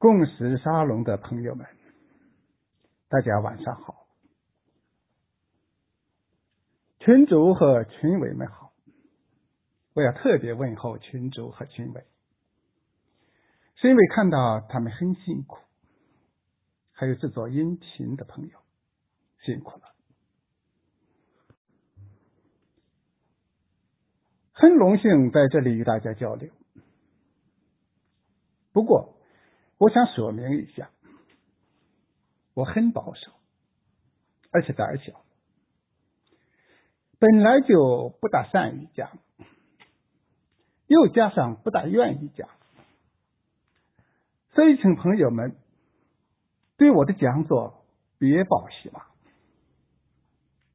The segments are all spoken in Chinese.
共识沙龙的朋友们，大家晚上好。群主和群委们好，我要特别问候群主和群委，是因为看到他们很辛苦，还有制作音频的朋友辛苦了，很荣幸在这里与大家交流。不过，我想说明一下，我很保守，而且胆小，本来就不大善于讲，又加上不大愿意讲，所以请朋友们对我的讲座别抱希望，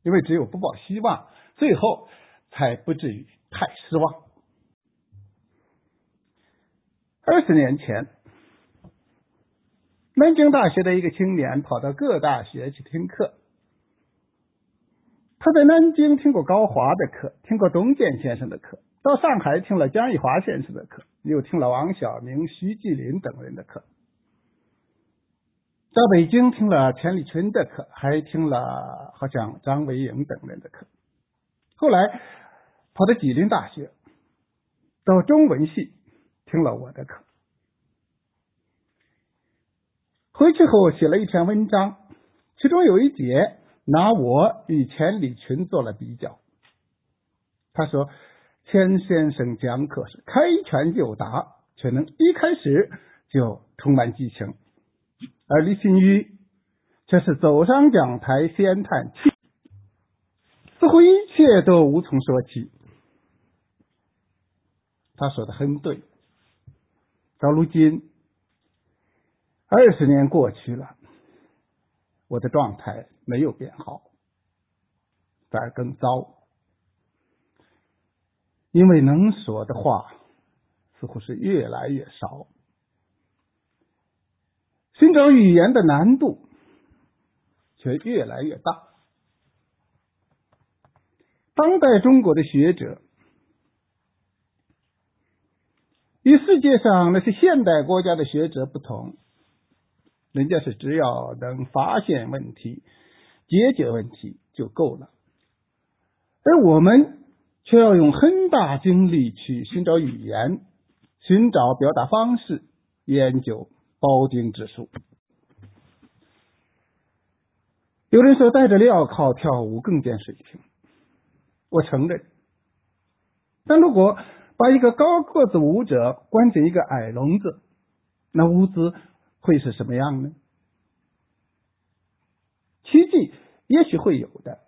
因为只有不抱希望，最后才不至于太失望。二十年前，南京大学的一个青年跑到各大学去听课。他在南京听过高华的课，听过东渐先生的课，到上海听了江一华先生的课，又听了王晓明、徐继林等人的课，到北京听了钱理群的课，还听了好像张维迎等人的课。后来跑到吉林大学，到中文系。听了我的课，回去后写了一篇文章，其中有一节拿我与钱理群做了比较。他说，钱先生讲课是开拳就打，却能一开始就充满激情；而李新宇却是走上讲台先叹气，似乎一切都无从说起。他说的很对。到如今，二十年过去了，我的状态没有变好，反而更糟，因为能说的话似乎是越来越少，寻找语言的难度却越来越大。当代中国的学者。与世界上那些现代国家的学者不同，人家是只要能发现问题、解决问题就够了，而我们却要用很大精力去寻找语言、寻找表达方式、研究包丁之术。有人说戴着镣铐跳舞更见水平，我承认，但如果。把一个高个子舞者关进一个矮笼子，那舞姿会是什么样呢？奇迹也许会有的，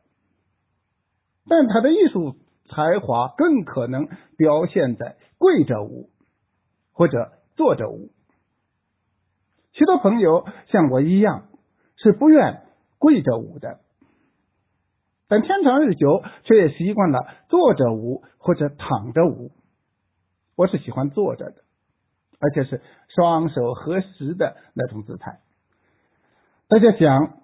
但他的艺术才华更可能表现在跪着舞或者坐着舞。许多朋友像我一样是不愿跪着舞的，但天长日久却也习惯了坐着舞或者躺着舞。我是喜欢坐着的，而且是双手合十的那种姿态。大家想，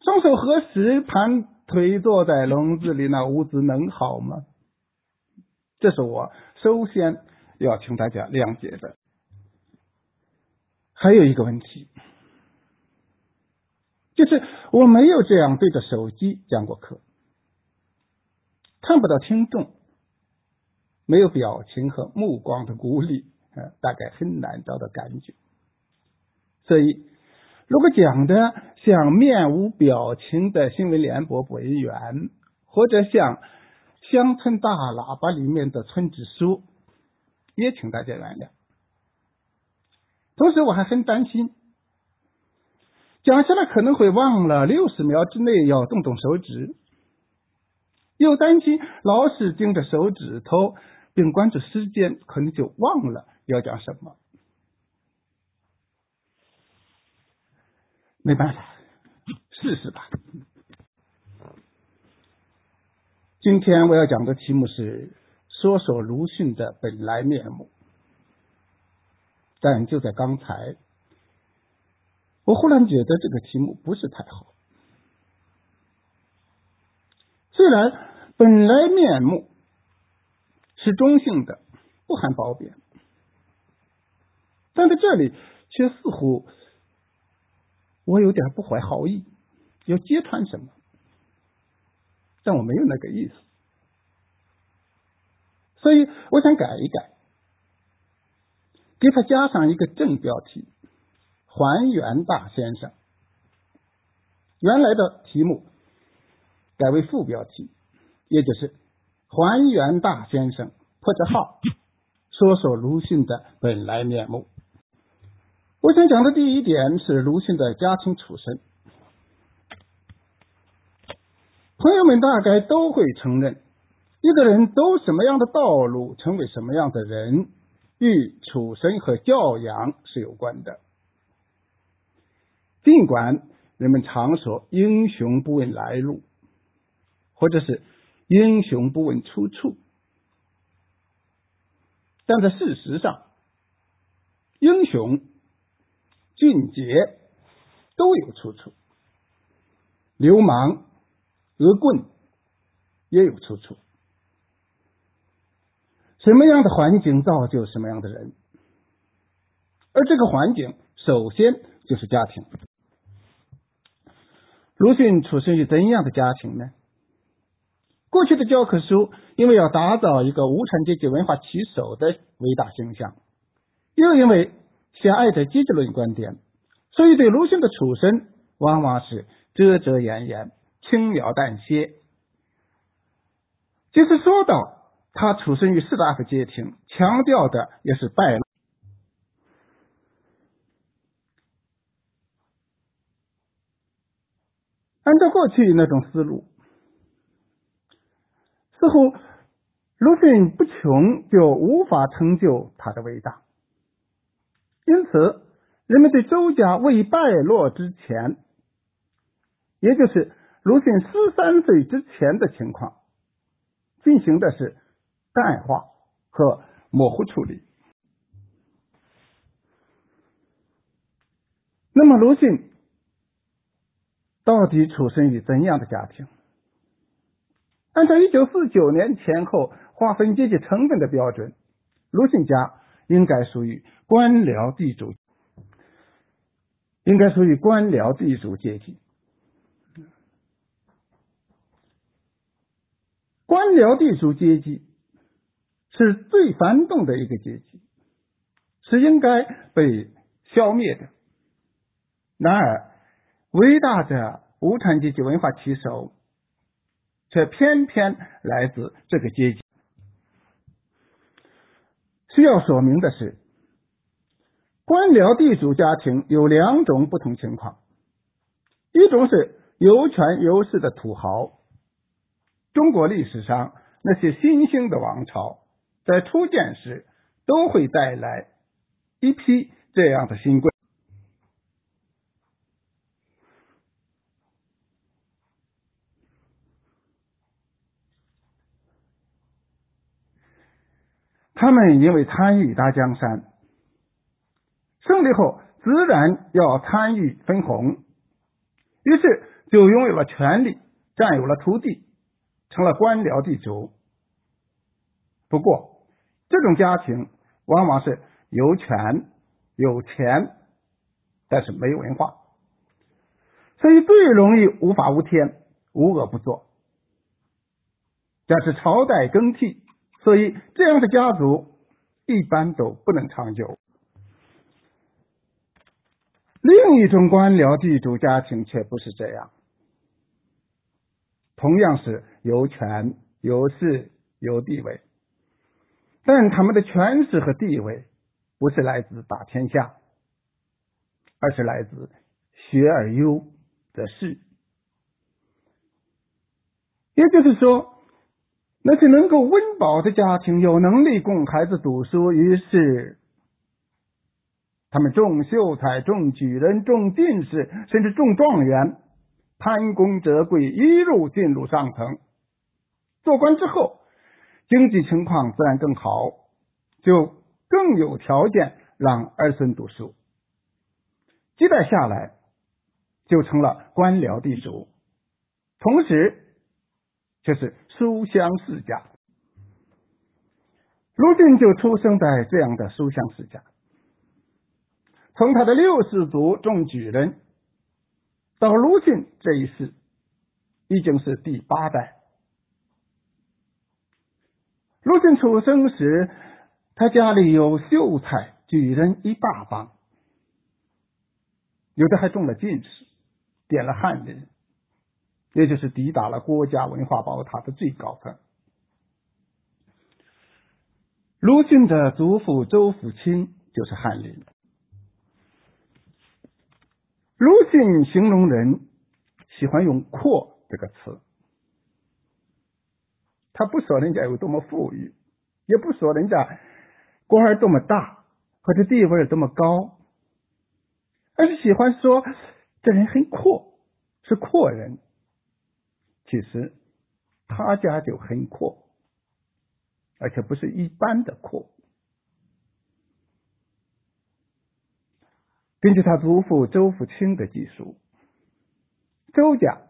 双手合十盘腿坐在笼子里，那屋子能好吗？这是我首先要请大家谅解的。还有一个问题，就是我没有这样对着手机讲过课，看不到听众。没有表情和目光的鼓励，呃，大概很难找到感觉。所以，如果讲的像面无表情的新闻联播播音员，或者像乡村大喇叭里面的村支书，也请大家原谅。同时，我还很担心，讲下来可能会忘了六十秒之内要动动手指，又担心老是盯着手指头。并关注时间，可能就忘了要讲什么。没办法，试试吧。今天我要讲的题目是说说鲁迅的本来面目。但就在刚才，我忽然觉得这个题目不是太好。虽然本来面目。是中性的，不含褒贬，但在这里却似乎我有点不怀好意，要揭穿什么，但我没有那个意思，所以我想改一改，给他加上一个正标题：还原大先生。原来的题目改为副标题，也就是还原大先生破折号，说说鲁迅的本来面目。我想讲的第一点是鲁迅的家庭出身。朋友们大概都会承认，一个人走什么样的道路，成为什么样的人，与出身和教养是有关的。尽管。人们常说“英雄不问来路”，或者是“英雄不问出处”，但在事实上，英雄、俊杰都有出处，流氓、恶棍也有出处。什么样的环境造就什么样的人，而这个环境首先就是家庭。鲁迅出生于怎样的家庭呢？过去的教科书因为要打造一个无产阶级文化旗手的伟大形象，又因为狭隘的阶级论观点，所以对鲁迅的出身往往是遮遮掩掩、轻描淡写。即使说到他出生于士大夫家庭，强调的也是败。按照过去那种思路，似乎鲁迅不穷就无法成就他的伟大。因此，人们对周家未败落之前，也就是鲁迅十三岁之前的情况，进行的是淡化和模糊处理。那么，鲁迅。到底出生于怎样的家庭？按照一九四九年前后划分阶级成分的标准，鲁迅家应该属于官僚地主，应该属于官僚地主阶级。官僚地主阶级是最繁动的一个阶级，是应该被消灭的。然而。伟大的无产阶级文化旗手，却偏偏来自这个阶级。需要说明的是，官僚地主家庭有两种不同情况：一种是有权有势的土豪。中国历史上那些新兴的王朝，在初建时都会带来一批这样的新贵。他们因为参与打江山，胜利后自然要参与分红，于是就拥有了权力，占有了土地，成了官僚地主。不过，这种家庭往往是有权有钱，但是没文化，所以最容易无法无天、无恶不作。假使朝代更替。所以，这样的家族一般都不能长久。另一种官僚地主家庭却不是这样，同样是有权有势有地位，但他们的权势和地位不是来自打天下，而是来自学而优则仕。也就是说。那些能够温饱的家庭，有能力供孩子读书，于是他们中秀才、中举人、中进士，甚至中状元，攀功折贵，一路进入上层。做官之后，经济情况自然更好，就更有条件让儿孙读书。几代下来，就成了官僚地主，同时。却是书香世家，鲁迅就出生在这样的书香世家。从他的六世祖中举人到鲁迅这一世，已经是第八代。鲁迅出生时，他家里有秀才举人一大帮，有的还中了进士，点了翰林，也就是抵达了国家文化宝塔的最高分。鲁迅的祖父周福清就是翰林。鲁迅形容人喜欢用“阔”这个词，他不说人家有多么富裕，也不说人家官儿多么大或者地位多么高，而是喜欢说这人很阔，是阔人。其实他家就很阔，而且不是一般的阔。根据他祖父周福清的记述，周家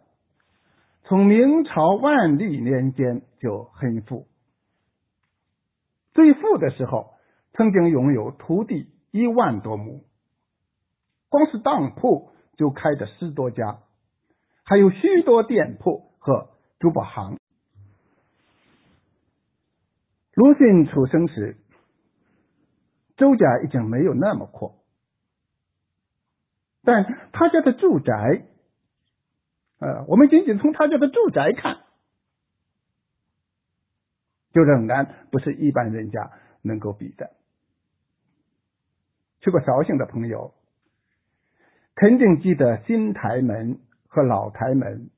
从明朝万历年间就很富，最富的时候曾经拥有土地一万多亩，光是当铺就开着十多家，还有许多店铺和珠宝行。鲁迅出生时，周家已经没有那么阔。但他家的住宅，呃，我们仅仅从他家的住宅看，就仍然不是一般人家能够比的。去过绍兴的朋友，肯定记得新台门和老台门，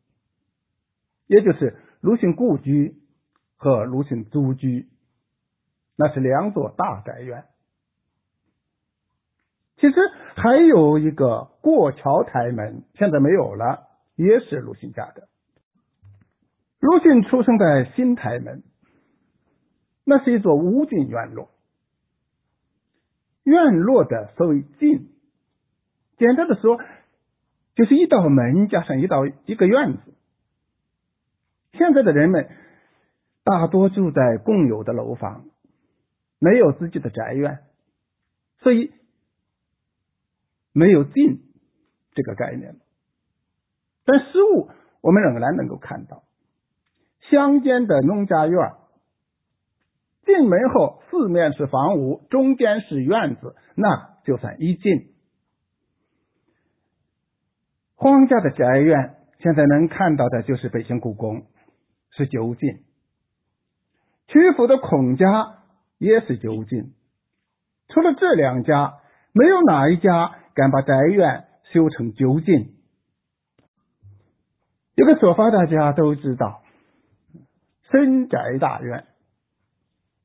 也就是鲁迅故居和鲁迅租居，那是两座大宅院。其实还有一个过桥台门，现在没有了，也是鲁迅家的。鲁迅出生在新台门，那是一座无尽院落。院落的所谓“尽”，简单的说，就是一道门加上一道一个院子。现在的人们大多住在共有的楼房，没有自己的宅院，所以。没有“进”这个概念，但实物我们仍然能够看到乡间的农家院，进门后四面是房屋，中间是院子，那就算一进。皇家的宅院现在能看到的就是北京故宫，是究竟；曲阜的孔家也是究竟。除了这两家，没有哪一家。敢把宅院修成究竟。有个说法大家都知道，深宅大院，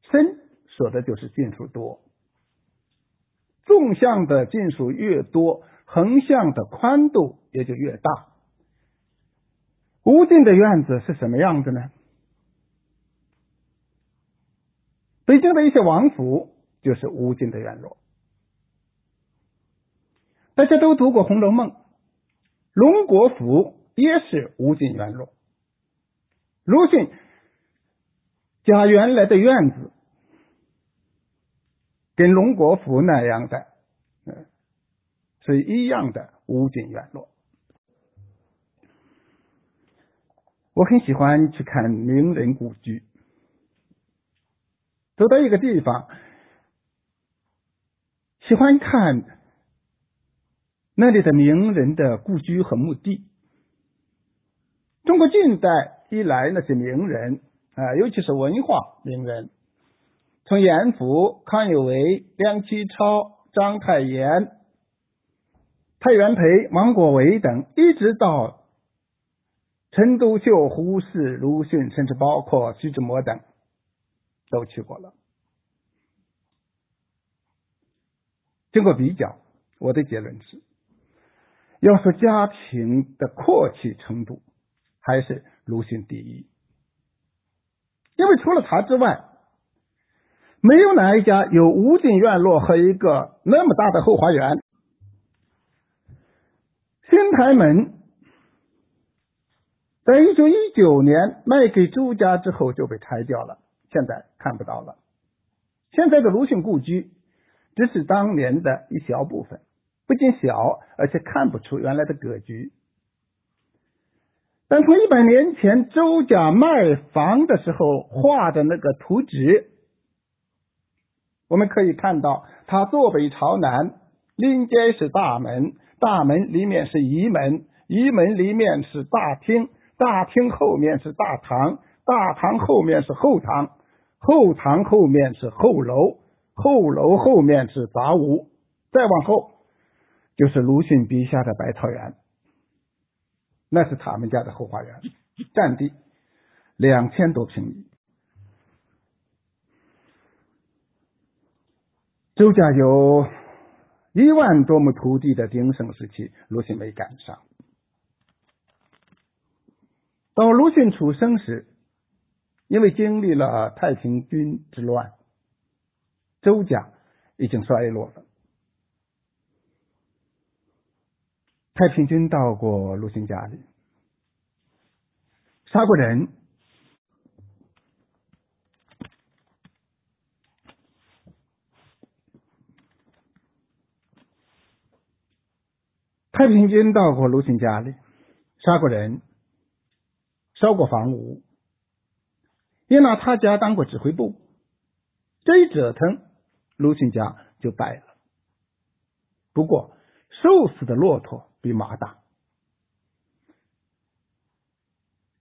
深说的就是进数多，纵向的进数越多，横向的宽度也就越大。无尽的院子是什么样子呢？北京的一些王府就是无尽的院落。大家都读过《红楼梦》，荣国府也是无尽院落。鲁迅家原来的院子跟龙国府那样的，嗯，是一样的无尽院落。我很喜欢去看名人故居，走到一个地方，喜欢看。那里的名人的故居和墓地，中国近代以来那些名人啊，尤其是文化名人，从严复、康有为、梁启超、章太炎、蔡元培、王国维等，一直到陈独秀、胡适、鲁迅，甚至包括徐志摩等，都去过了。经过比较，我的结论是。要说家庭的阔气程度，还是鲁迅第一，因为除了他之外，没有哪一家有无尽院落和一个那么大的后花园。新台门在一九一九年卖给朱家之后就被拆掉了，现在看不到了。现在的鲁迅故居只是当年的一小部分，不仅小，而且看不出原来的格局。但从一百年前周家卖房的时候画的那个图纸，我们可以看到，他坐北朝南，临街是大门，大门里面是仪门，仪门里面是大厅，大厅后面是大堂，大堂后面是后堂，后堂后面是后楼，后楼后面是杂屋，再往后。就是鲁迅笔下的百草园，那是他们家的后花园，占地两千多平米。周家有一万多亩土地的鼎盛时期，鲁迅没赶上。到鲁迅出生时，因为经历了太平军之乱，周家已经衰落了。太平军到过鲁迅家里，杀过人。太平军到过鲁迅家里，杀过人，烧过房屋，也拿他家当过指挥部。这一折腾，鲁迅家就败了。不过，瘦死的骆驼。比马大。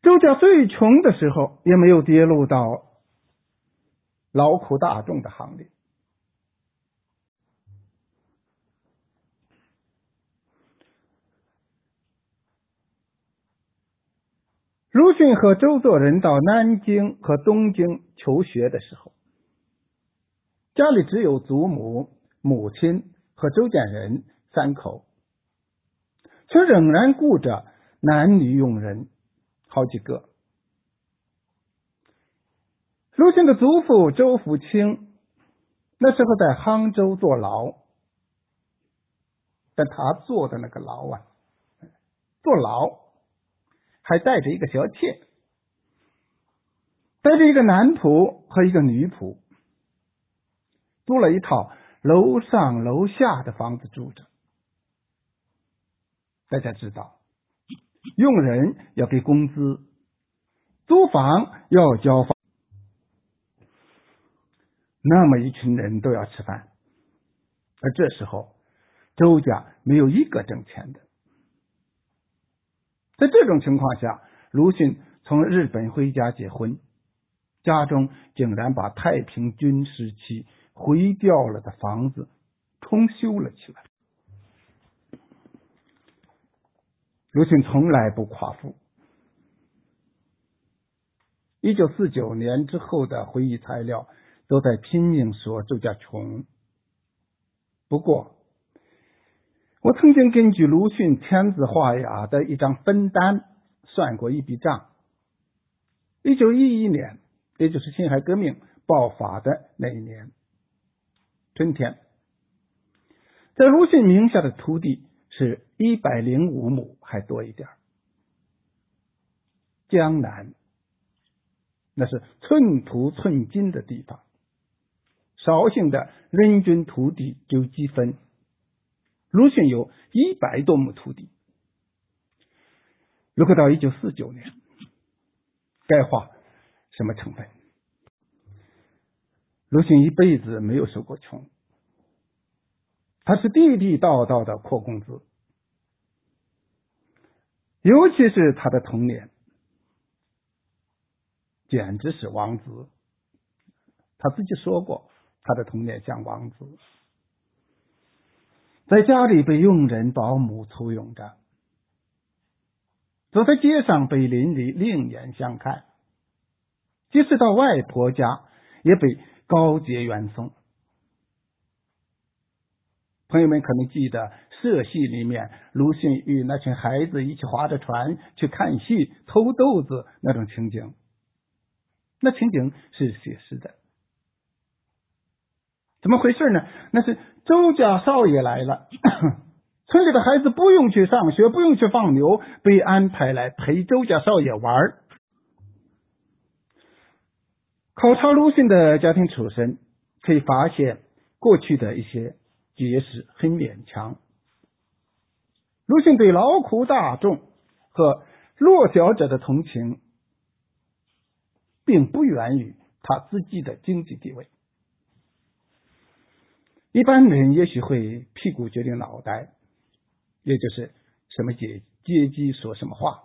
周家最穷的时候，也没有跌入到劳苦大众的行列。鲁迅和周作人到南京和东京求学的时候，家里只有祖母、母亲和周建人三口。却仍然顾着男女佣人好几个。鲁迅的祖父周福清那时候在杭州坐牢，但他坐的那个牢啊，坐牢还带着一个小妾，带着一个男仆和一个女仆，租了一套楼上楼下的房子住着。大家知道，用人要给工资，租房要交房，那么一群人都要吃饭，而这时候周家没有一个挣钱的。在这种情况下，鲁迅从日本回家结婚，家中竟然把太平军时期毁掉了的房子重修了起来。鲁迅从来不夸父。一九四九年之后的回忆材料都在拼命说周家穷。不过，我曾经根据鲁迅签字画押的一张分单算过一笔账。一九一一年，也就是辛亥革命爆发的那一年春天，在鲁迅名下的土地。是一百零五亩，还多一点江南那是寸土寸金的地方，绍兴的人均土地有几分？鲁迅有一百多亩土地。如果到一九四九年，该画什么成分？鲁迅一辈子没有受过穷。他是地地道道的阔公子，尤其是他的童年，简直是王子。他自己说过，他的童年像王子，在家里被佣人保姆簇拥着，走在街上被邻里另眼相看，即使到外婆家也被高洁远送。朋友们可能记得《社戏》里面鲁迅与那群孩子一起划着船去看戏、偷豆子那种情景，那情景是写实的。怎么回事呢？那是周家少爷来了，村里的孩子不用去上学，不用去放牛，被安排来陪周家少爷玩。考察鲁迅的家庭出身，可以发现过去的一些。解释很勉强，鲁迅对劳苦大众和弱小者的同情，并不源于他自己的经济地位。一般人也许会屁股决定脑袋，也就是什么阶阶级说什么话，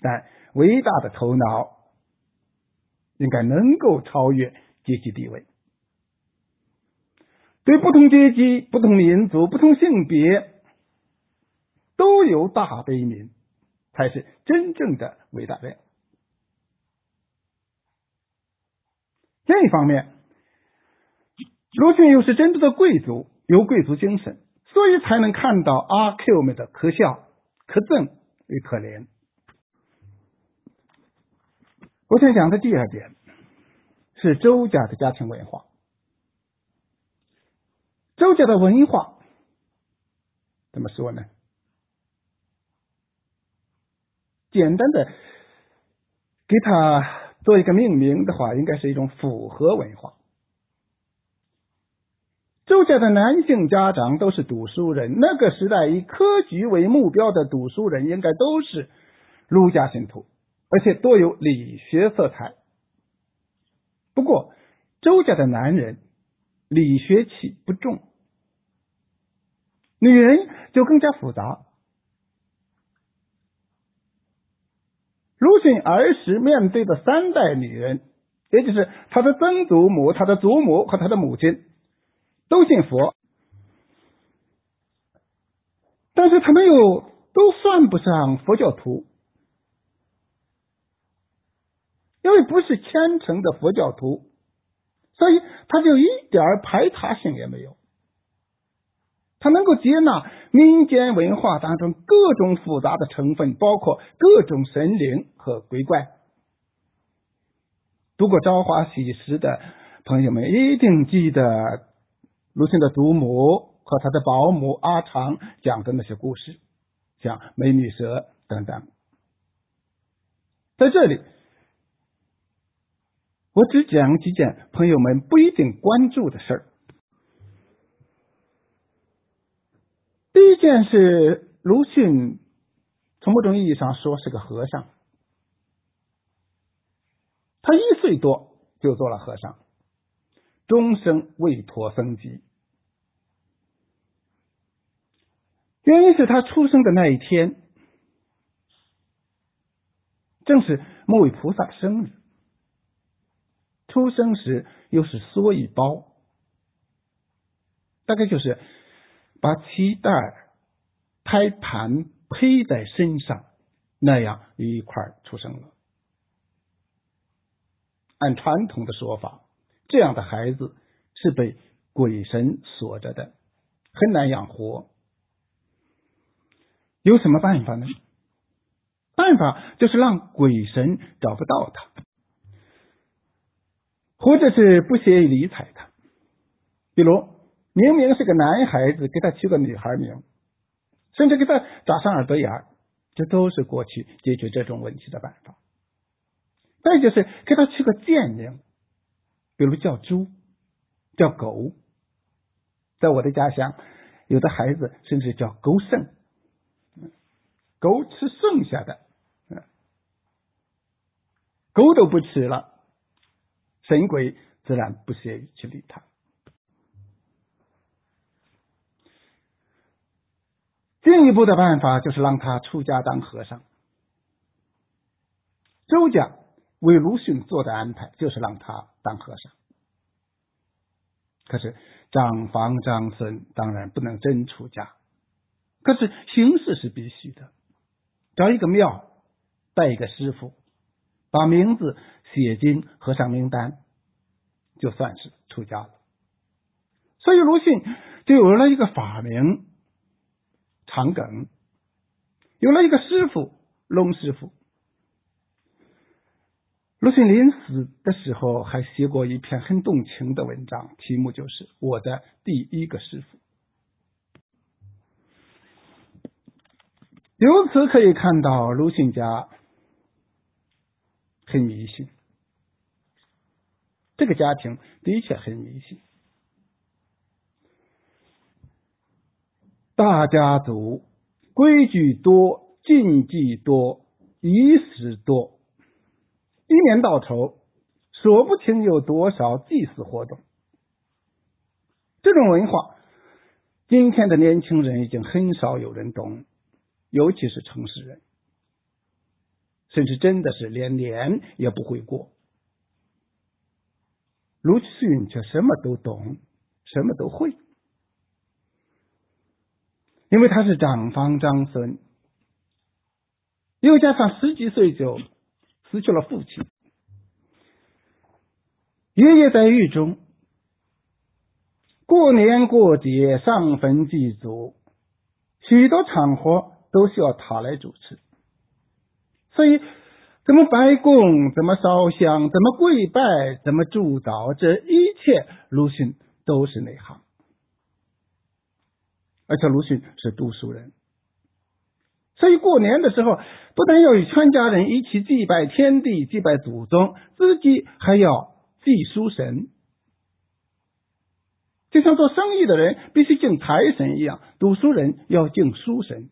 但伟大的头脑应该能够超越阶级地位。对不同阶级、不同民族、不同性别，都有大悲悯，才是真正的伟大人。另一方面，鲁迅又是真正的贵族，有贵族精神，所以才能看到阿 Q 们的可笑、可憎与可怜。我想讲的第二点是周家的家庭文化。周家的文化怎么说呢？简单的给他做一个命名的话，应该是一种符合文化。周家的男性家长都是读书人，那个时代以科举为目标的读书人，应该都是儒家信徒，而且多有理学色彩。不过，周家的男人理学气不重。女人就更加复杂。鲁迅儿时面对的三代女人，也就是他的曾祖母、他的祖母和他的母亲，都信佛，但是他们又都算不上佛教徒，因为不是虔诚的佛教徒，所以他就一点排他性也没有。他能够接纳民间文化当中各种复杂的成分，包括各种神灵和鬼怪。读过《朝花夕拾》的朋友们一定记得鲁迅的祖母和他的保姆阿长讲的那些故事，像美女蛇等等。在这里，我只讲几件朋友们不一定关注的事儿。第一件是鲁迅，从某种意义上说是个和尚。他一岁多就做了和尚，终生未脱僧籍。原因是他出生的那一天，正是末位菩萨生日。出生时又是缩一包，大概就是。把脐带、胎盘披在身上，那样一块出生了。按传统的说法，这样的孩子是被鬼神锁着的，很难养活。有什么办法呢？办法就是让鬼神找不到他，或者是不屑于理睬他，比如。明明是个男孩子，给他取个女孩名，甚至给他扎上耳朵眼这都是过去解决这种问题的办法。再就是给他取个贱名，比如叫猪、叫狗。在我的家乡，有的孩子甚至叫狗剩，狗吃剩下的，狗都不吃了，神鬼自然不屑于去理他。进一步的办法就是让他出家当和尚。周家为鲁迅做的安排就是让他当和尚。可是长房长孙当然不能真出家，可是形式是必须的，找一个庙，拜一个师傅，把名字写进和尚名单，就算是出家了。所以鲁迅就有了一个法名。长梗有了一个师傅，龙师傅。鲁迅临死的时候还写过一篇很动情的文章，题目就是《我的第一个师傅》。由此可以看到，鲁迅家很迷信，这个家庭的确很迷信。大家族规矩多，禁忌多，仪式多，一年到头说不清有多少祭祀活动。这种文化，今天的年轻人已经很少有人懂，尤其是城市人，甚至真的是连年也不会过。鲁迅却什么都懂，什么都会，因为他是长房长孙，又加上十几岁就失去了父亲，爷爷在狱中，过年过节上坟祭祖，许多场合都需要他来主持，所以。怎么拜供？怎么烧香？怎么跪拜？怎么祝祷？这一切，鲁迅都是内行。而且鲁迅是读书人，所以过年的时候，不但要与全家人一起祭拜天地、祭拜祖宗，自己还要祭书神，就像做生意的人必须敬财神一样，读书人要敬书神。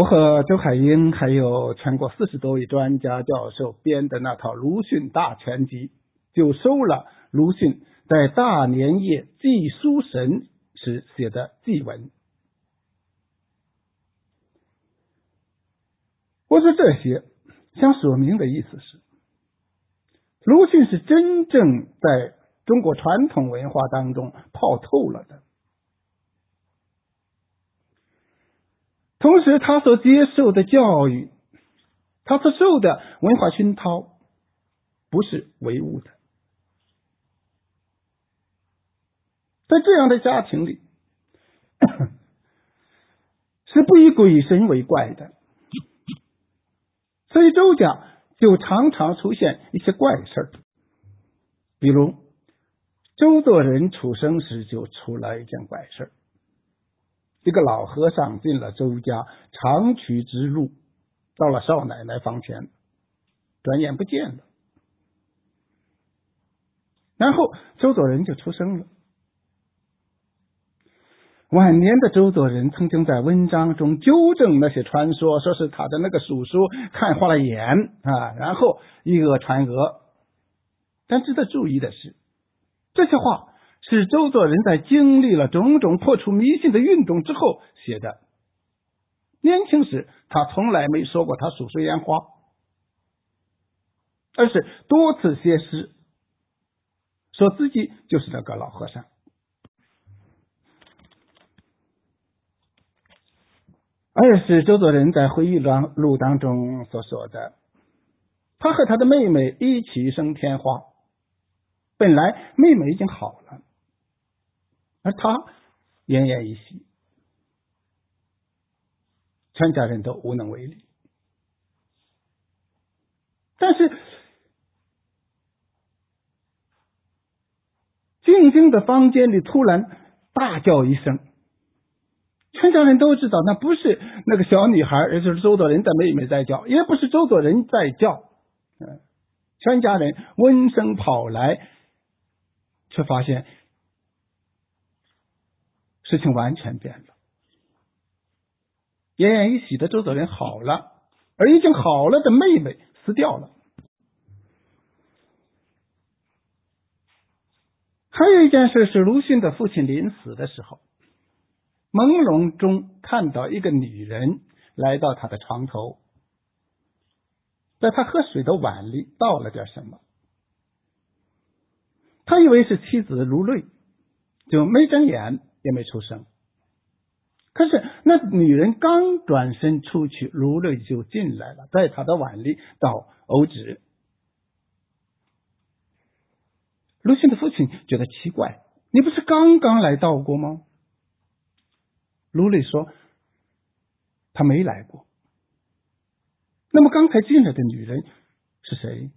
我和周海英还有全国四十多位专家教授编的那套《鲁迅大全集》，就收了鲁迅在大年夜祭书神时写的祭文。我说这些想说明的意思是，鲁迅是真正在中国传统文化当中泡透了的。同时，他所接受的教育，他所受的文化熏陶，不是唯物的。在这样的家庭里，是不以鬼神为怪的，所以周家就常常出现一些怪事儿。比如，周作人出生时就出了一件怪事儿。一个老和尚进了周家，长驱直入，到了少奶奶房前，转眼不见了。然后周作人就出生了。晚年的周作人曾经在文章中纠正那些传说，说是他的那个叔叔看花了眼啊，然后以讹传讹。但值得注意的是，这些话。是周作人在经历了种种破除迷信的运动之后写的。年轻时，他从来没说过他属水烟花，而是多次写诗，说自己就是那个老和尚。二是周作人在回忆录当中所说的，他和他的妹妹一起升天花，本来妹妹已经好了。而他奄奄一息，全家人都无能为力。但是，静静的房间里突然大叫一声，全家人都知道那不是那个小女孩，而是周作人的妹妹在叫，也不是周作人在叫。嗯，全家人闻声跑来，却发现。事情完全变了，奄奄一息的周作人好了，而已经好了的妹妹死掉了。还有一件事是，鲁迅的父亲临死的时候，朦胧中看到一个女人来到他的床头，在他喝水的碗里倒了点什么，他以为是妻子如泪，就没睁眼。也没出声，可是那女人刚转身出去，卢瑞就进来了，在他的碗里倒藕纸。鲁迅的父亲觉得奇怪：“你不是刚刚来到过吗？”卢瑞说：“他没来过。”那么刚才进来的女人是谁？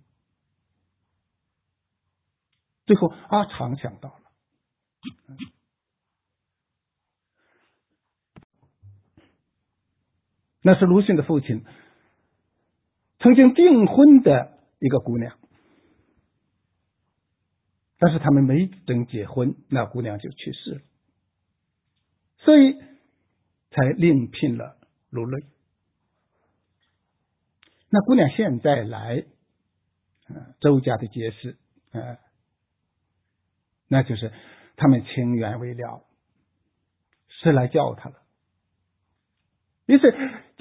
最后阿长想到了。那是鲁迅的父亲曾经订婚的一个姑娘，但是他们没等结婚，那姑娘就去世了，所以才另聘了卢雷。那姑娘现在来，周家的结识，呃，那就是他们情缘未了，是来叫他了。于是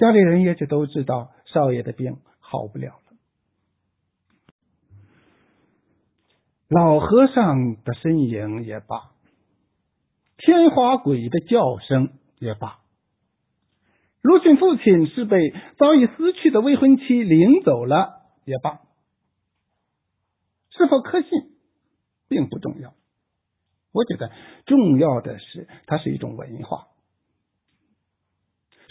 家里人也就都知道少爷的病好不了了。老和尚的身影也罢，天花鬼的叫声也罢。鲁迅父亲是被早已死去的未婚妻领走了也罢，是否可信并不重要。我觉得重要的是，它是一种文化，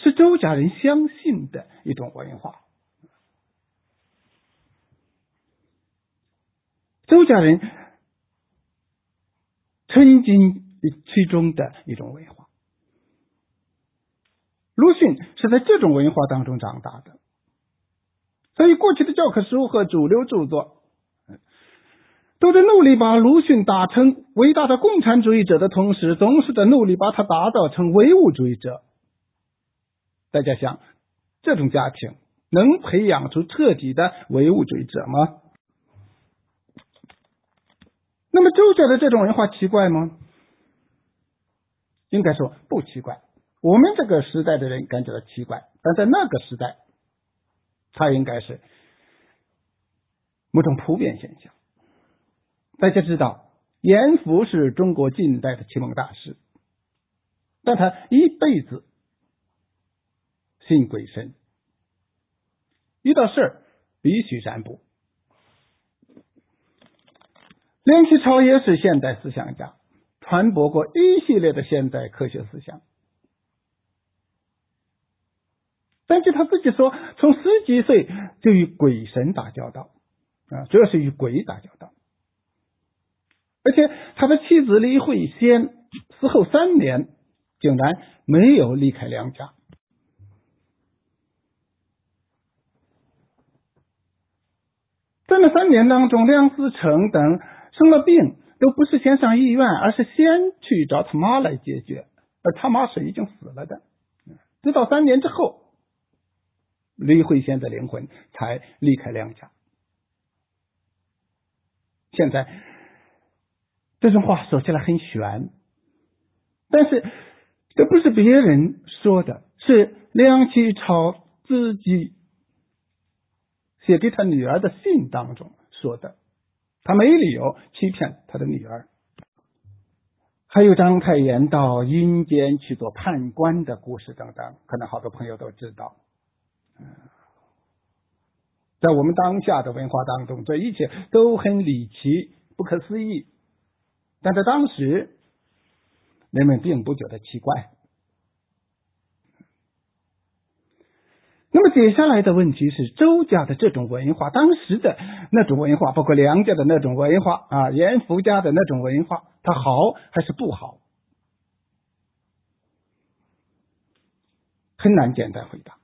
是周家人相信的一种文化。周家人沉浸其中的一种文化。鲁迅是在这种文化当中长大的，所以过去的教科书和主流著作都在努力把鲁迅打成伟大的共产主义者的同时，总是在努力把他打造成唯物主义者。大家想，这种家庭能培养出彻底的唯物主义者吗？那么周家的这种文化奇怪吗？应该说不奇怪。我们这个时代的人感觉到奇怪，但在那个时代，它应该是某种普遍现象。大家知道，严复是中国近代的启蒙大师，但他一辈子信鬼神，遇到事儿必须占卜。梁启超也是现代思想家，传播过一系列的现代科学思想。但据他自己说，从十几岁就与鬼神打交道啊，主要是与鬼打交道。而且他的妻子李慧仙死后三年，竟然没有离开梁家。在那三年当中，梁思成等生了病，都不是先上医院，而是先去找他妈来解决，而他妈是已经死了的。直到三年之后。李慧仙的灵魂才离开梁家。现在这种话说起来很玄，但是这不是别人说的，是梁启超自己写给他女儿的信当中说的。他没理由欺骗他的女儿。还有章太炎到阴间去做判官的故事等等，可能好多朋友都知道。在我们当下的文化当中，这一切都很离奇、不可思议，但在当时，人们并不觉得奇怪。那么接下来的问题是，周家的这种文化，当时的那种文化，包括梁家的那种文化啊，严福家的那种文化，它好还是不好？很难简单回答。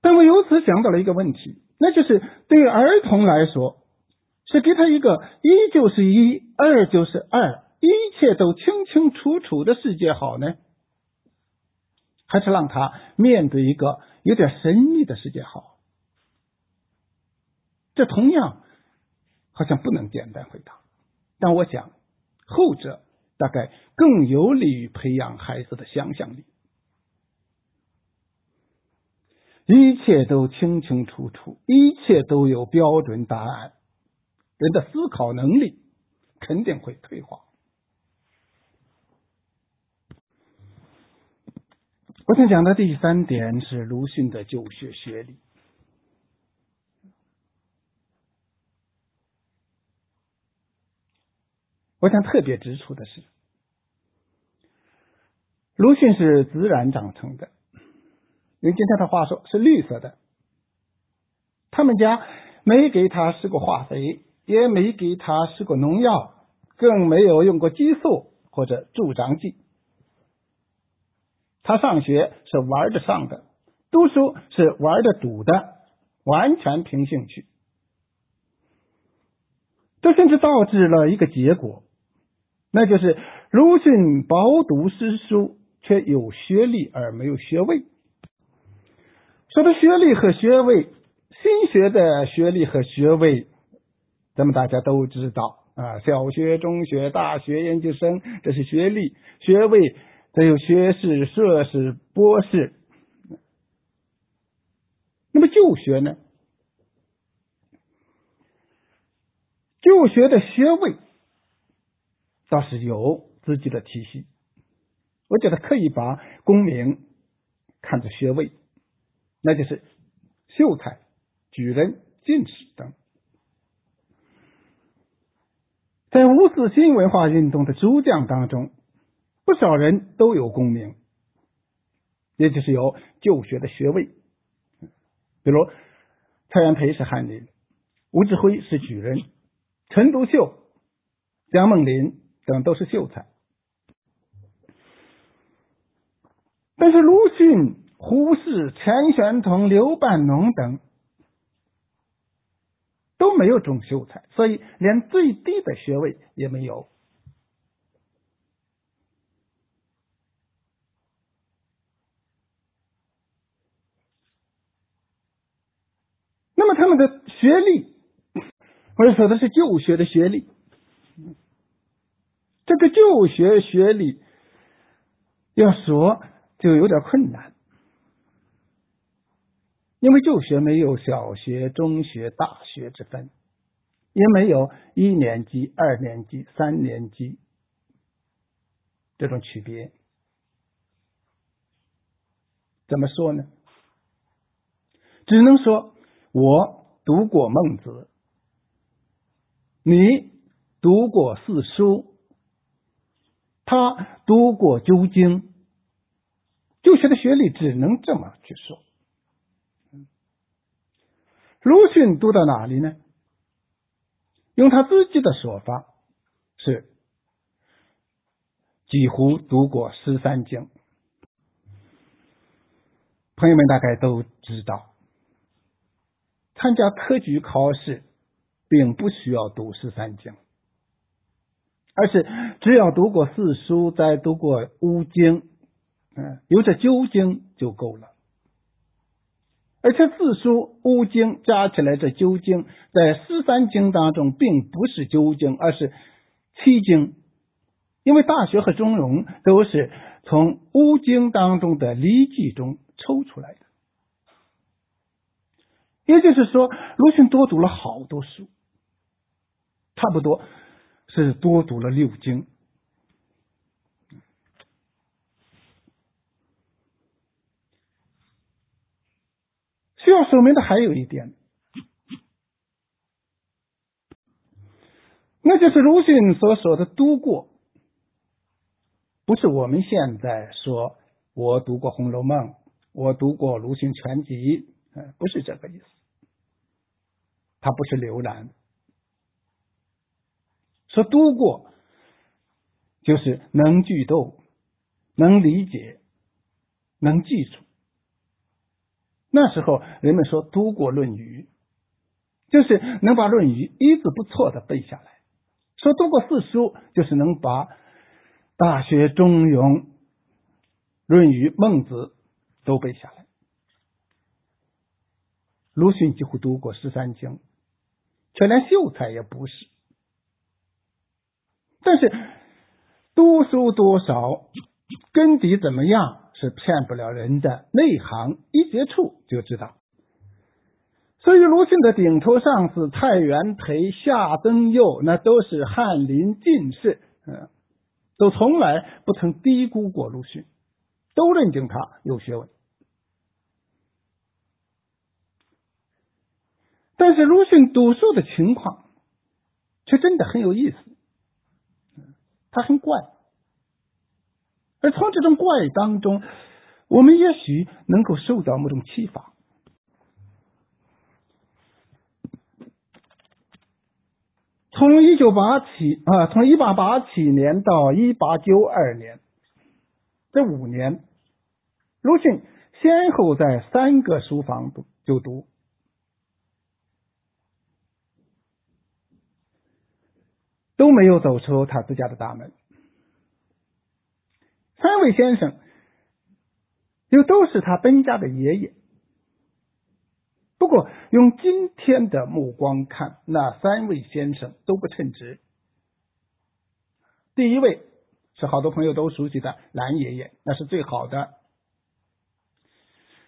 但我由此想到了一个问题，那就是对儿童来说，是给他一个一就是一，二就是二，一切都清清楚楚的世界好呢，还是让他面对一个有点神秘的世界好？这同样好像不能简单回答。但我想，后者大概更有利于培养孩子的想象力。一切都清清楚楚，一切都有标准答案，人的思考能力肯定会退化。我想讲的第三点是鲁迅的就学学历。我想特别指出的是，鲁迅是自然长成的。用今天的话说，是绿色的。他们家没给他施过化肥，也没给他施过农药，更没有用过激素或者助长剂。他上学是玩着上的，读书是玩的赌的，完全凭兴趣。这甚至导致了一个结果，那就是鲁迅饱读诗书，却有学历而没有学位。说到学历和学位，新学的学历和学位，咱们大家都知道啊，小学、中学、大学、研究生，这是学历；学位则有学士、硕士、博士。那么旧学呢？旧学的学位倒是有自己的体系，我觉得可以把功名看作学位，那就是秀才、举人、进士等。在五四新文化运动的主将当中，不少人都有功名，也就是有旧学的学位，比如蔡元培是翰林，吴志辉是举人。陈独秀、蒋梦麟等都是秀才，但是鲁迅、胡适、钱玄同、刘半农等都没有中秀才，所以连最低的学位也没有。那么他们的学历？或者说的是旧学的学历，这个旧学学历要说就有点困难，因为旧学没有小学、中学、大学之分，也没有一年级、二年级、三年级这种区别。怎么说呢？只能说我读过孟子。你读过四书，他读过九经，旧学的学历只能这么去说。鲁迅读到哪里呢？用他自己的说法是几乎读过十三经。朋友们大概都知道，参加科举考试。并不需要读十三经，而是只要读过四书，再读过五经，嗯，有这九经就够了。而且四书五经加起来，这九经在十三经当中并不是九经，而是七经，因为《大学》和《中庸》都是从五经当中的礼记中抽出来的。也就是说，鲁迅多读了好多书。差不多是多读了六经。需要说明的还有一点，那就是鲁迅所说的“读过”，不是我们现在说我读过《红楼梦》，我读过鲁迅全集，不是这个意思。他不是浏览。说读过，就是能句读，能理解，能记住。那时候人们说读过《论语》，就是能把《论语》一字不错的背下来；说读过四书，就是能把《大学》《中庸》《论语》《孟子》都背下来。鲁迅几乎读过十三经，却连秀才也不是。但是读书多少，根底怎么样是骗不了人的。内行一接触就知道。所以鲁迅的顶头上司蔡元培、夏登佑，那都是翰林进士，嗯，都从来不曾低估过鲁迅，都认定他有学问。但是鲁迅读书的情况，却真的很有意思。他很怪，而从这种怪当中，我们也许能够受到某种启发。从一九八七啊，从一八八七年到一八九二年这五年，鲁迅先后在三个书房读就读，都没有走出他自家的大门。三位先生又都是他本家的爷爷。不过，用今天的目光看，那三位先生都不称职。第一位是好多朋友都熟悉的蓝爷爷，那是最好的。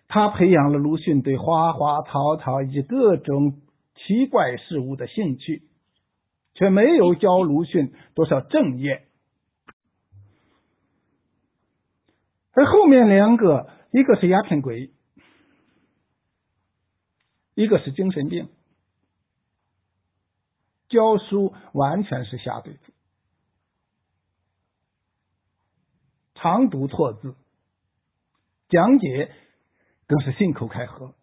他培养了鲁迅对花花草草以及各种奇怪事物的兴趣，却没有教鲁迅多少正业。而后面两个，一个是鸦片鬼。一个是精神病，教书完全是瞎对付，常读错字，讲解更是信口开河。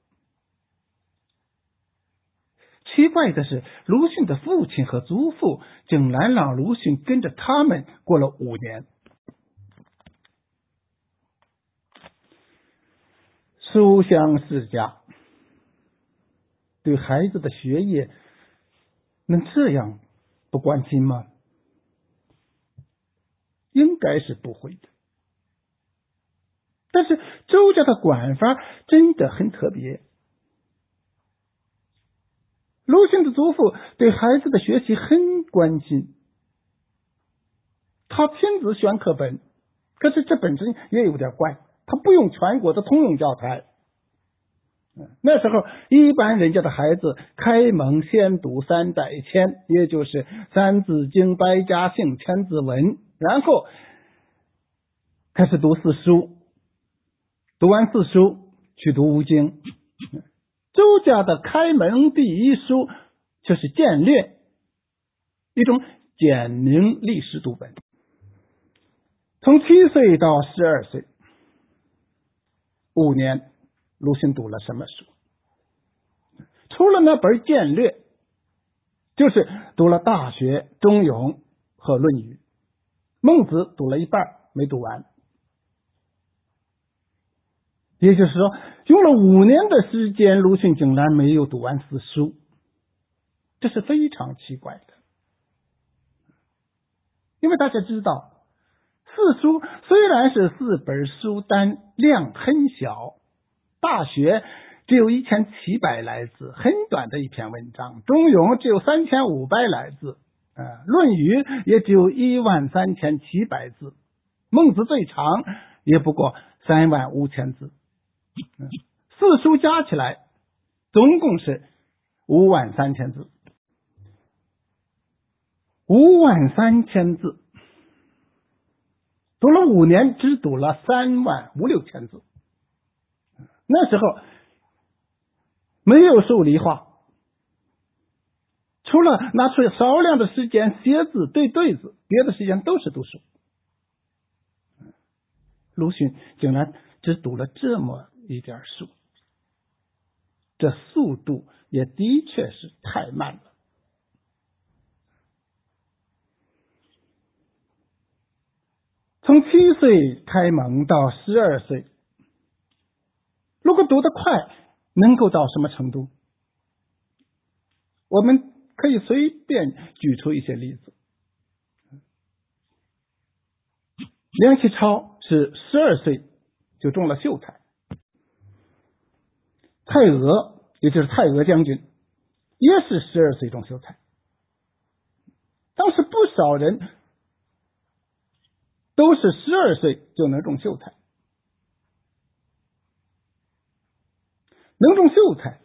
奇怪的是，鲁迅的父亲和祖父竟然让鲁迅跟着他们过了五年，书香世家。对孩子的学业能这样不关心吗？应该是不会的。但是周家的管法真的很特别。鲁迅的祖父对孩子的学习很关心，他亲自选课本，可是这本身也有点怪，他不用全国的通用教材。那时候，一般人家的孩子开蒙先读三百千，也就是《三字经》《百家姓》《千字文》，然后开始读四书，读完四书去读五经。周家的开门第一书就是《简略》，一种简明历史读本。从七岁到十二岁，五年。鲁迅读了什么书？除了那本《简略》，就是读了《大学》《中庸》和《论语》。孟子读了一半，没读完。也就是说，用了五年的时间，鲁迅竟然没有读完四书，这是非常奇怪的。因为大家知道，四书虽然是四本书，但量很小。大学只有一千七百来字，很短的一篇文章；中庸只有三千五百来字，呃，论语也只有一万三千七百字，孟子最长也不过三万五千字。四书加起来总共是五万三千字，五万三千字，读了五年，只读了三万五六千字。那时候没有数理化，除了拿出少量的时间写字对对子，别的时间都是读书。鲁迅竟然只读了这么一点书，这速度也的确是太慢了。从七岁开蒙到十二岁。如果读得快，能够到什么程度？我们可以随便举出一些例子。梁启超是十二岁就中了秀才，蔡锷也就是蔡锷将军也是十二岁中秀才。当时不少人都是十二岁就能中秀才。能中秀才，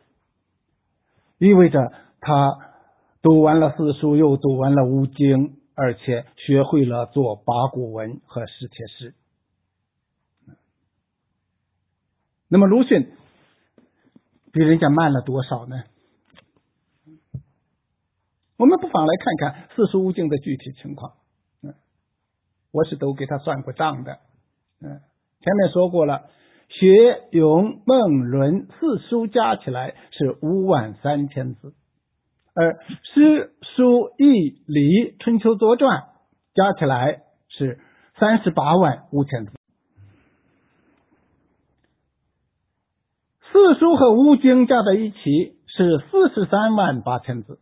意味着他读完了四书，又读完了五经，而且学会了做八股文和史帖诗。那么鲁迅比人家慢了多少呢？我们不妨来看看四书五经的具体情况。嗯，我是都给他算过账的。嗯，前面说过了。学咏孟论四书加起来是五万三千字，而诗书易礼春秋左传加起来是三十八万五千字。四书和五经加在一起是四十三万八千字。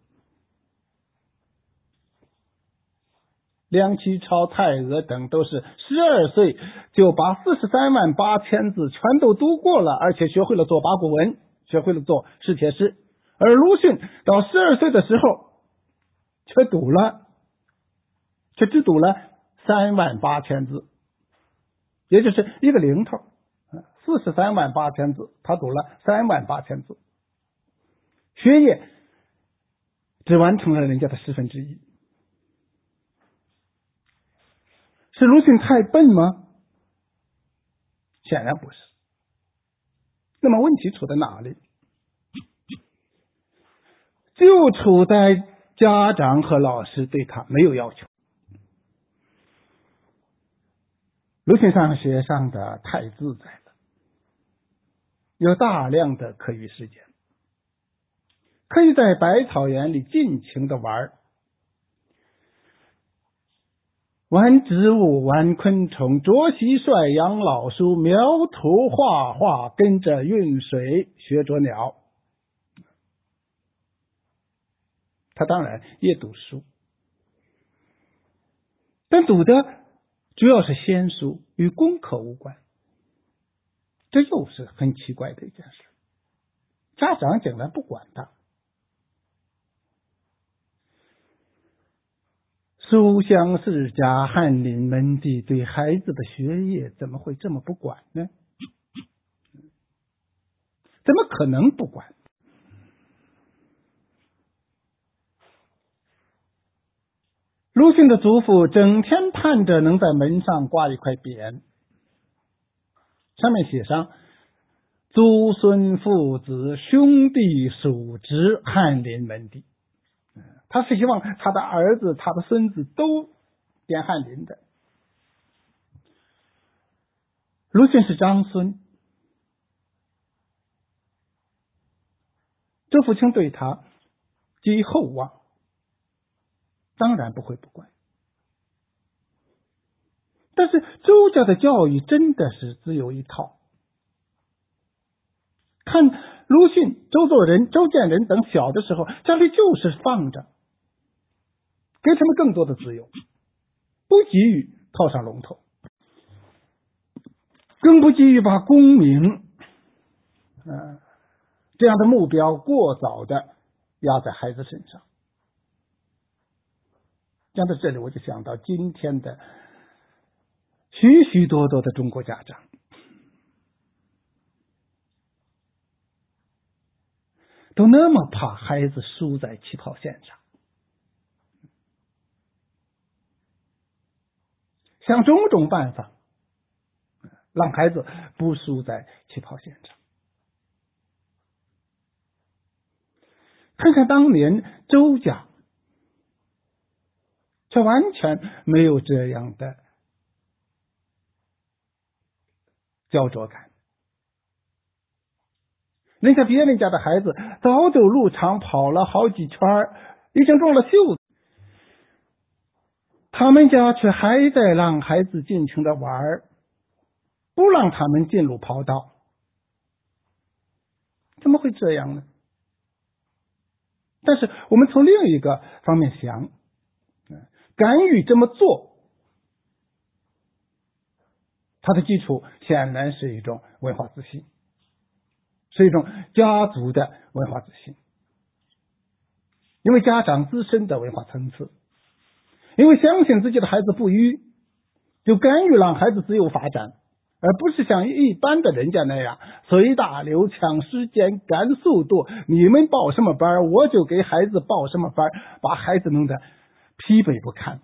梁启超、蔡锷等都是十二岁就把四十三万八千字全都读过了，而且学会了做八股文，学会了做史帖诗。而鲁迅到十二岁的时候，却读了，却只读了三万八千字，也就是一个零头，四十三万八千字，他读了三万八千字，学业只完成了人家的十分之一。是鲁迅太笨吗？显然不是。那么问题出在哪里？就处在家长和老师对他没有要求。鲁迅上学上的太自在，有大量的课余时间，可以在百草园里尽情的玩玩植物，玩昆虫，捉蟋蟀，养老鼠，描图画画，跟着运水，学捉鸟。他当然也读书，但读的主要是仙书，与功课无关。这又是很奇怪的一件事。家长竟然不管他。书香世家、翰林门第，对孩子的学业怎么会这么不管呢？怎么可能不管？鲁迅的祖父整天盼着能在门上挂一块匾，上面写上“祖孙父子兄弟属侄翰林门第”。他是希望他的儿子、他的孙子都点翰林的。鲁迅是张孙，周福清对他寄予厚望，当然不会不管。但是周家的教育真的是只有一套，看鲁迅、周作人、周建人等小的时候，家里就是放着。给他们更多的自由，不急于套上龙头，更不急于把功名，嗯，这样的目标过早的压在孩子身上。讲到这里，我就想到今天的许许多多的中国家长，都那么怕孩子输在起跑线上。想种种办法，让孩子不输在起跑线上。看看当年周家，却完全没有这样的焦灼感。人家别人家的孩子早走入场跑了好几圈，已经中了袖子。他们家却还在让孩子尽情的玩不让他们进入跑道，怎么会这样呢？但是我们从另一个方面想，敢于这么做，它的基础显然是一种文化自信，是一种家族的文化自信，因为家长自身的文化层次。因为相信自己的孩子不愚，就甘于让孩子自由发展，而不是像一般的人家那样随大流、抢时间、赶速度。你们报什么班，我就给孩子报什么班，把孩子弄得疲惫不堪。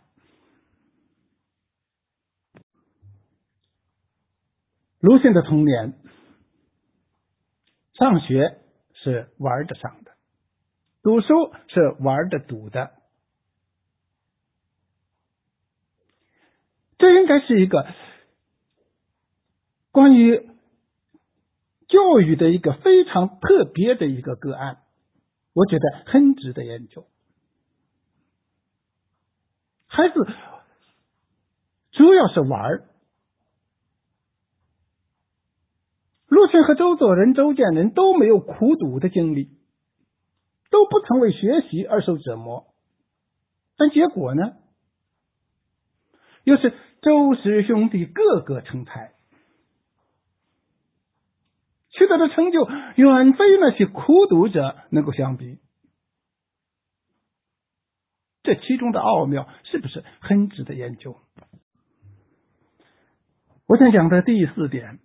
鲁迅的童年，上学是玩着上的，读书是玩着读的。这应该是一个关于教育的一个非常特别的一个个案，我觉得很值得研究。孩子主要是玩儿。鲁迅和周作人、周建人都没有苦读的经历，都不曾为学习而受折磨，但结果呢，又是周氏兄弟个个成才，取得的成就远非那些苦读者能够相比。这其中的奥妙是不是很值得研究？我想讲的第四点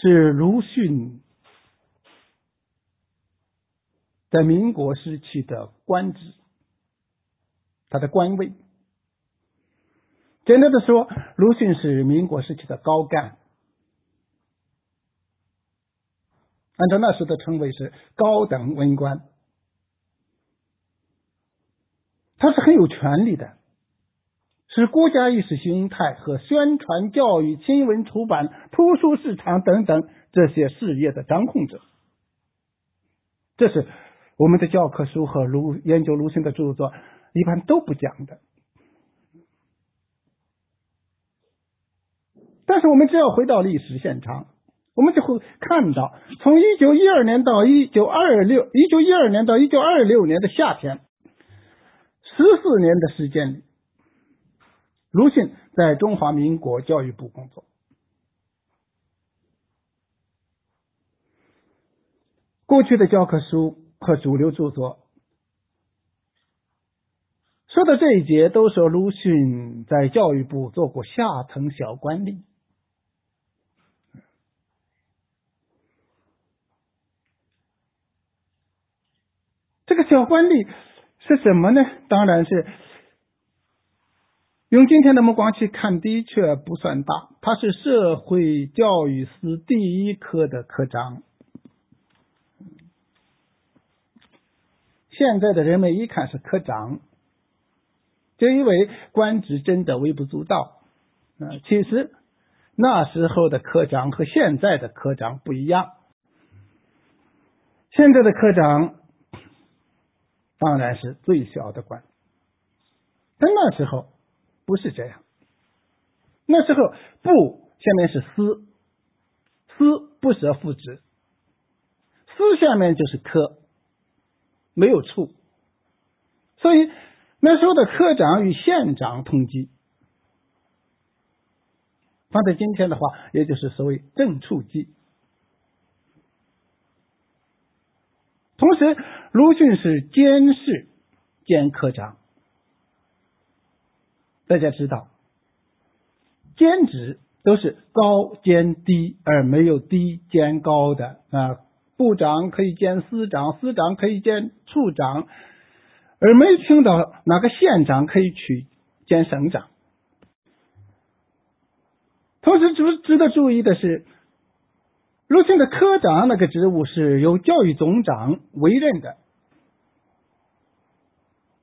是鲁迅在民国时期的官职，他的官位。简单的说，鲁迅是民国时期的高干，按照那时的称谓是高等文官。他是很有权力的，是国家意识形态和宣传教育、新闻出版、图书市场等等这些事业的掌控者。这是我们的教科书和鲁研究鲁迅的著作一般都不讲的。但是我们只要回到历史现场，我们就会看到，从一九一二年到一九二六，一九一二年到一九二六年的夏天。十四年的时间里，鲁迅在中华民国教育部工作。过去的教科书和主流著作说到这一节，都说鲁迅在教育部做过下层小官吏。这个小官吏。是什么呢？当然是用今天的目光去看，的确不算大。他是社会教育司第一科的科长。现在的人们一看是科长，就以为官职真的微不足道。啊，其实那时候的科长和现在的科长不一样。现在的科长。当然是最小的官，但那时候不是这样。那时候部下面是司，司不设副职，司下面就是科，没有处，所以那时候的科长与县长同级。放在今天的话，也就是所谓正处级。同时，鲁迅是监事兼科长。大家知道，兼职都是高兼低，而没有低兼高的啊。部长可以兼司长，司长可以兼处长，而没听到哪个县长可以去兼省长。同时，值值得注意的是。鲁迅的科长那个职务是由教育总长委任的，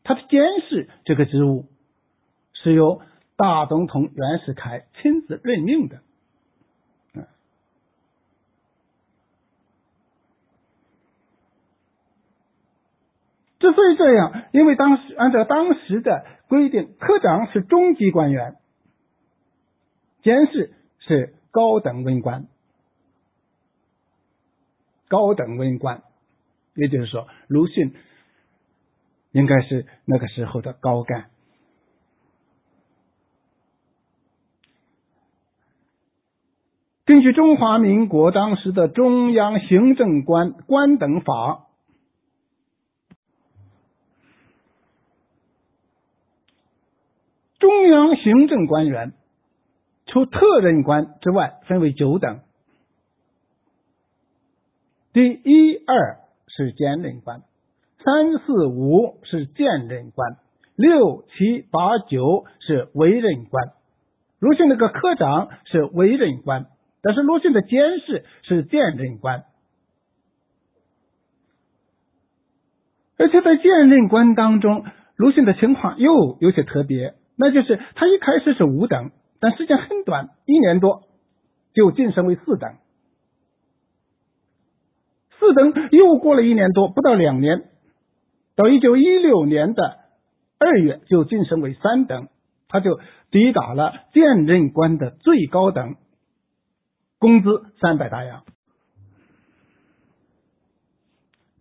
他的监事这个职务是由大总统袁世凯亲自任命的。之所以这样，因为当时按照当时的规定，科长是中级官员，监事是高等文官。高等文官，也就是说，鲁迅应该是那个时候的高干。根据中华民国当时的中央行政官官等法，中央行政官员除特任官之外，分为九等。第一二是兼任官，三四五是兼任官，六七八九是委任官。如今那个科长是委任官，但是鲁迅的监事是兼任官。而且在兼任官当中，鲁迅的情况又有些特别，那就是他一开始是五等，但时间很短，一年多就晋升为四等。四等又过了一年多，不到两年，到一九一六年的二月就晋升为三等，他就抵达了兼任官的最高等。工资三百大洋。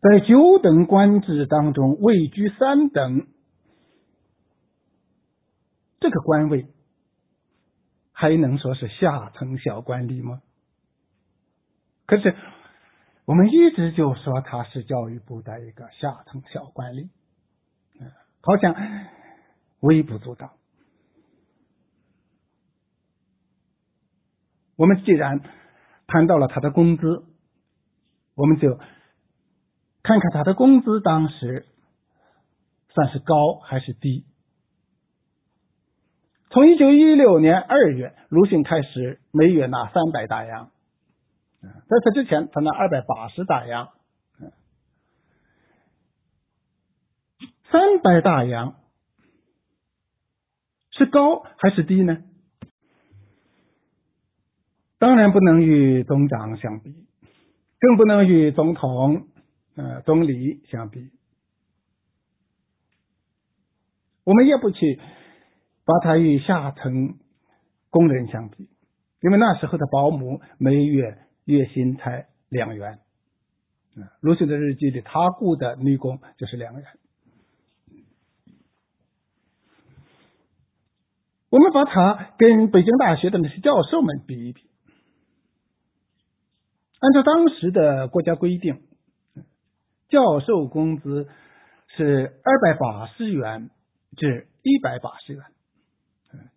在九等官制当中，位居三等，这个官位还能说是下层小官吏吗？可是我们一直就说他是教育部的一个下层小官吏，好像微不足道。我们既然谈到了他的工资，我们就。看看他的工资当时算是高还是低？从一九一六年二月，鲁迅开始每月拿三百大洋，在此之前他拿二百八十大洋。三百大洋是高还是低呢？当然不能与总长相比，更不能与总统。呃，总理相比，我们也不去把他与下层工人相比，因为那时候的保姆每月月薪才两元。鲁迅的日记里，他雇的女工就是两元。我们把他跟北京大学的那些教授们比一比，按照当时的国家规定。教授工资是二百八十元至一百八十元，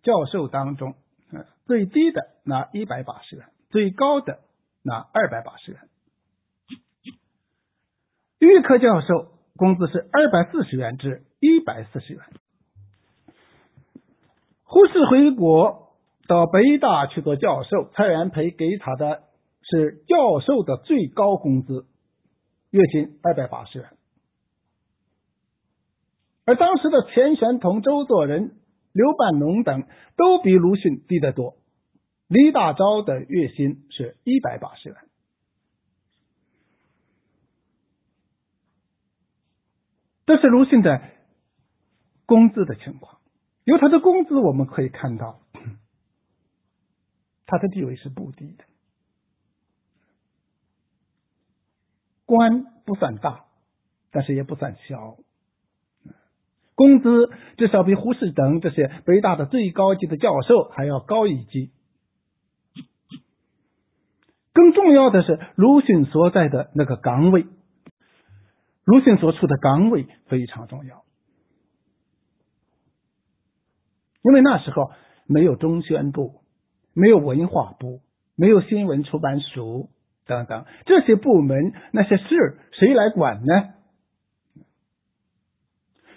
教授当中，最低的拿一百八十元，最高的拿二百八十元。预科教授工资是二百四十元至一百四十元。胡适回国到北大去做教授，蔡元培给他的是教授的最高工资。月薪二百八十元，而当时的钱玄同、周作人、刘半农等都比鲁迅低得多。李大钊的月薪是一百八十元，这是鲁迅的工资的情况。由他的工资我们可以看到，他的地位是不低的。官不算大，但是也不算小，工资至少比胡适等这些北大的最高级的教授还要高一级。更重要的是，鲁迅所在的那个岗位，鲁迅所处的岗位非常重要，因为那时候没有中宣部，没有文化部，没有新闻出版署。等等，这些部门那些事谁来管呢？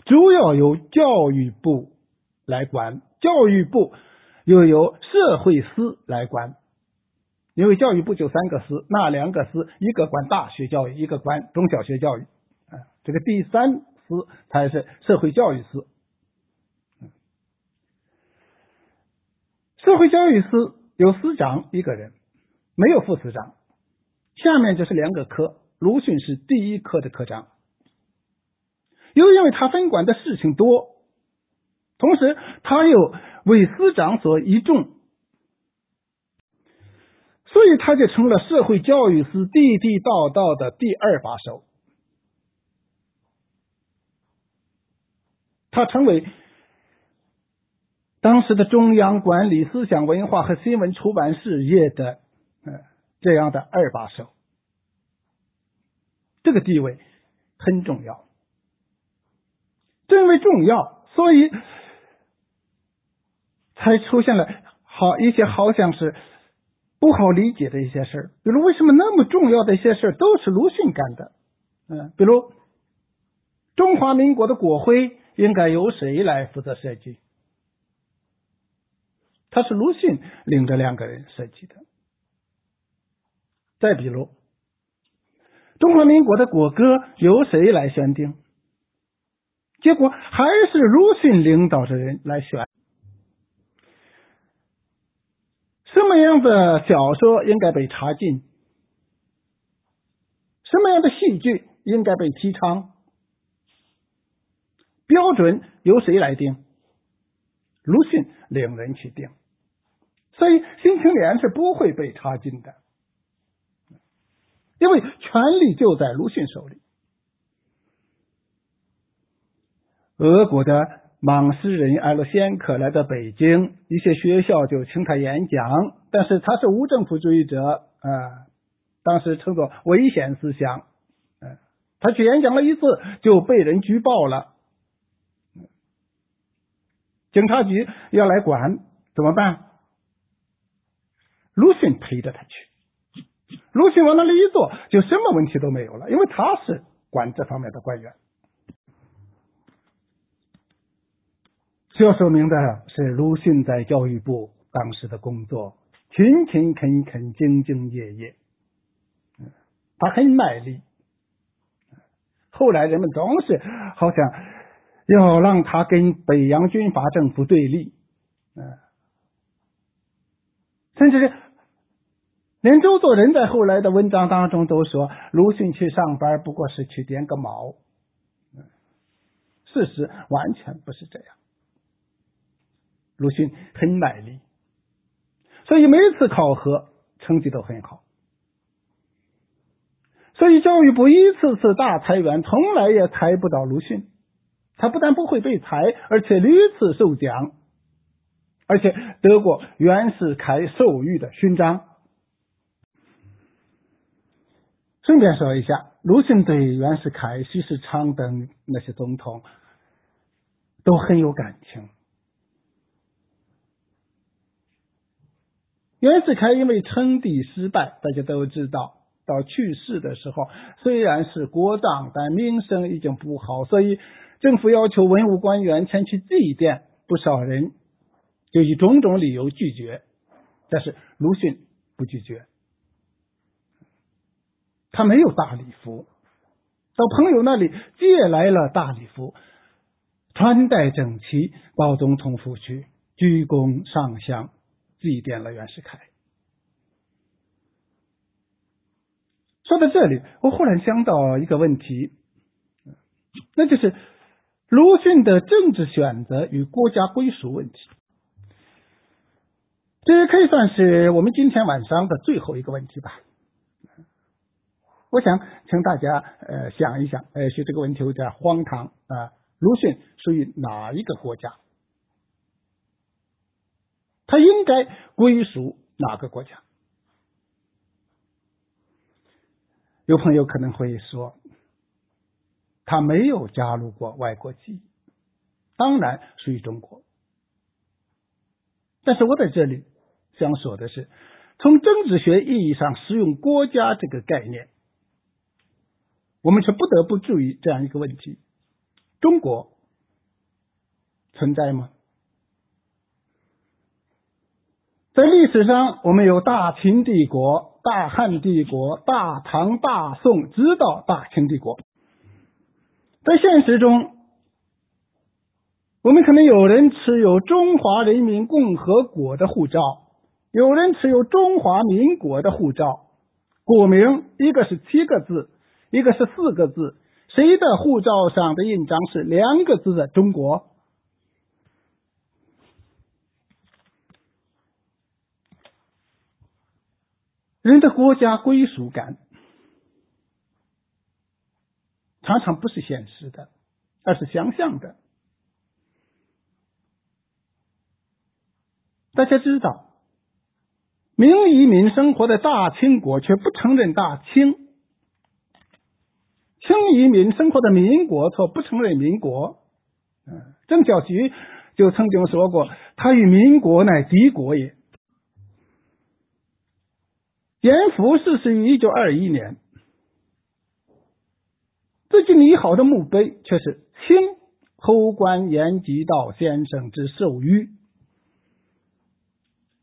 主要由教育部来管，教育部又由社会司来管。因为教育部就三个司，那两个司一个管大学教育，一个管中小学教育，啊，这个第三司才是社会教育司。社会教育司有司长一个人，没有副司长。下面就是两个科，鲁迅是第一科的科长，又因为他分管的事情多，同时他又为司长所倚重，所以他就成了社会教育司地地道道的第二把手。他成为当时的中央管理思想文化和新闻出版事业的，嗯。这样的二把手，这个地位很重要。正因为重要，所以才出现了好一些好像是不好理解的一些事儿。比如，为什么那么重要的一些事儿都是鲁迅干的？嗯，比如中华民国的国徽应该由谁来负责设计？他是鲁迅领着两个人设计的。再比如，中华民国的国歌由谁来选定？结果还是鲁迅领导的人来选。什么样的小说应该被查禁？什么样的戏剧应该被提倡？标准由谁来定？鲁迅领人去定。所以《新青年》是不会被查禁的。因为权力就在鲁迅手里。俄国的莽诗人艾洛先克来到北京，一些学校就请他演讲，但是他是无政府主义者啊，当时称作危险思想。嗯，他去演讲了一次就被人举报了，警察局要来管，怎么办？鲁迅陪着他去，鲁迅往那里一坐，就什么问题都没有了，因为他是管这方面的官员。这说明的是，鲁迅在教育部当时的工作勤勤恳恳、兢兢业业，他很卖力。后来人们总是好像要让他跟北洋军阀政府对立，嗯，甚至是连周作人在后来的文章当中都说，鲁迅去上班不过是去点个卯，事实完全不是这样。鲁迅很卖力，所以每次考核成绩都很好。所以教育部一次次大裁员，从来也裁不到鲁迅。他不但不会被裁，而且屡次受奖，而且得过袁世凯授予的勋章。顺便说一下，鲁迅对袁世凯、徐世昌等那些总统都很有感情。袁世凯因为称帝失败，大家都知道，到去世的时候，虽然是国葬，但名声已经不好，所以政府要求文武官员前去祭奠，不少人就以种种理由拒绝。但是鲁迅不拒绝，他没有大礼服，到朋友那里借来了大礼服，穿戴整齐，到总统府去鞠躬上香。祭奠了袁世凯。说到这里，我忽然想到一个问题，那就是鲁迅的政治选择与国家归属问题。这也可以算是我们今天晚上的最后一个问题吧。我想请大家呃想一想，呃，许这个问题有点荒唐啊。鲁迅属于哪一个国家？他应该归属哪个国家？有朋友可能会说，他没有加入过外国籍，当然属于中国。但是我在这里想说的是，从政治学意义上使用“国家”这个概念，我们却不得不注意这样一个问题：中国存在吗？在历史上，我们有大秦帝国、大汉帝国、大唐、大宋，直到大清帝国。在现实中，我们可能有人持有中华人民共和国的护照，有人持有中华民国的护照。古名一个是七个字，一个是四个字。谁的护照上的印章是两个字的“中国”？人的国家归属感常常不是现实的，而是想象的。大家知道，明移民生活的大清国却不承认大清；清移民生活的民国却不承认民国。嗯，郑小菊就曾经说过：“他与民国乃敌国也。”严复逝世于一九二一年，这句拟好的墓碑却是清侯官严吉道先生之寿谕。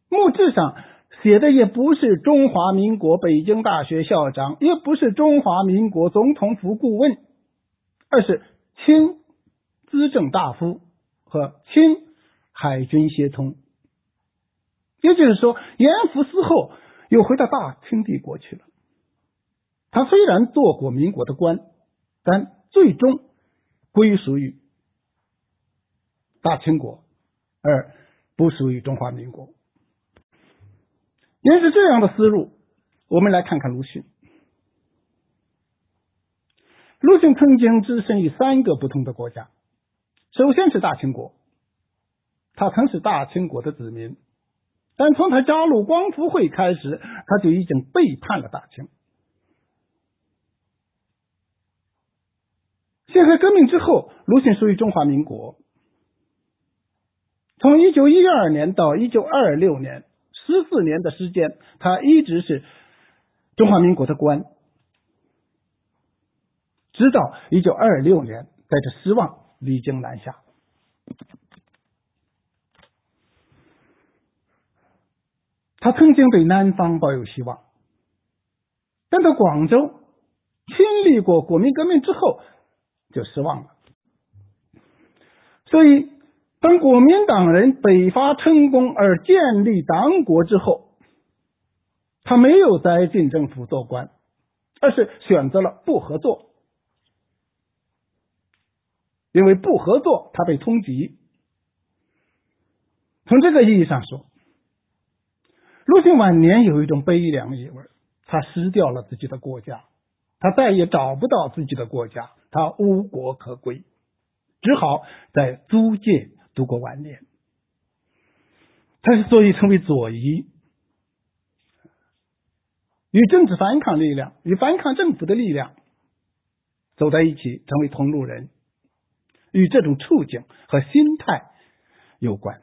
墓志上写的也不是中华民国北京大学校长，也不是中华民国总统府顾问，而是清资政大夫和清海军协同。也就是说，严复死后。又回到大清帝国去了。他虽然做过民国的官，但最终归属于大清国，而不属于中华民国。也是这样的思路，我们来看看鲁迅。鲁迅曾经置身于三个不同的国家，首先是大清国，他曾是大清国的子民，但从他加入光复会开始，他就已经背叛了大清。辛亥革命之后，鲁迅属于中华民国。从一九一二年到一九二六年，十四年的时间，他一直是中华民国的官。直到一九二六年，带着失望离京南下。他曾经对南方抱有希望，但到广州经历过国民革命之后，就失望了。所以，当国民党人北伐成功而建立党国之后，他没有在进政府做官，而是选择了不合作。因为不合作，他被通缉。从这个意义上说，鲁迅晚年有一种悲凉意味。他失掉了自己的国家，他再也找不到自己的国家，他无国可归，只好在租界度过晚年。他之所以成为左翼，与政治反抗力量、与反抗政府的力量走在一起，成为同路人。与这种处境和心态有关。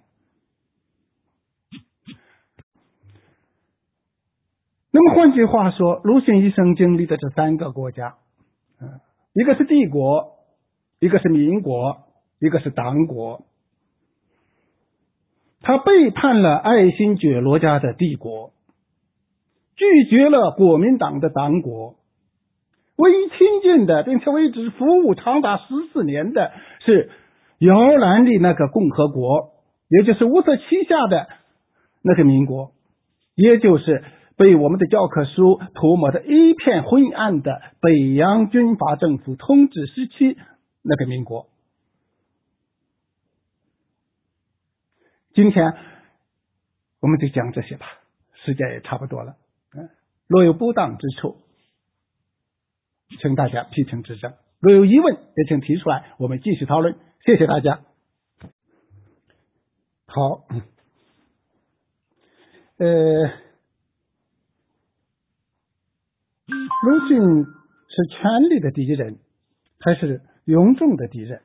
那么换句话说，鲁迅一生经历的这三个国家，一个是帝国，一个是民国，一个是党国。他背叛了爱新觉罗家的帝国，拒绝了国民党的党国。唯一亲近的，并且为之服务长达十四年的是摇篮里那个共和国，也就是乌色旗下的那个民国，也就是被我们的教科书涂抹的一片灰暗的北洋军阀政府统治时期那个民国。今天我们就讲这些吧，时间也差不多了。嗯，若有不当之处。请大家批评指正，若有疑问也请提出来，我们继续讨论。谢谢大家。好，呃，鲁迅是权力的敌人，还是庸众的敌人？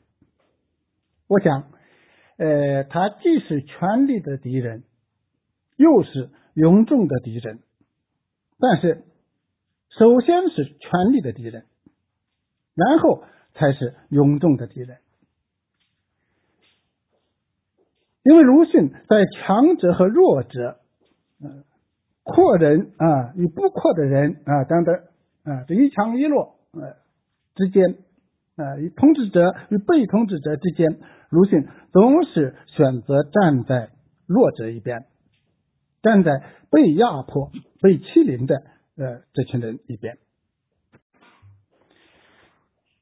我想，呃，他既是权力的敌人，又是庸众的敌人，但是。首先是权力的敌人，然后才是庸众的敌人。因为鲁迅在强者和弱者、嗯，阔人啊与不阔的人啊等等啊这一强一弱呃之间啊与统治者与被统治者之间，鲁迅总是选择站在弱者一边，站在被压迫、被欺凌的。呃，这群人一边。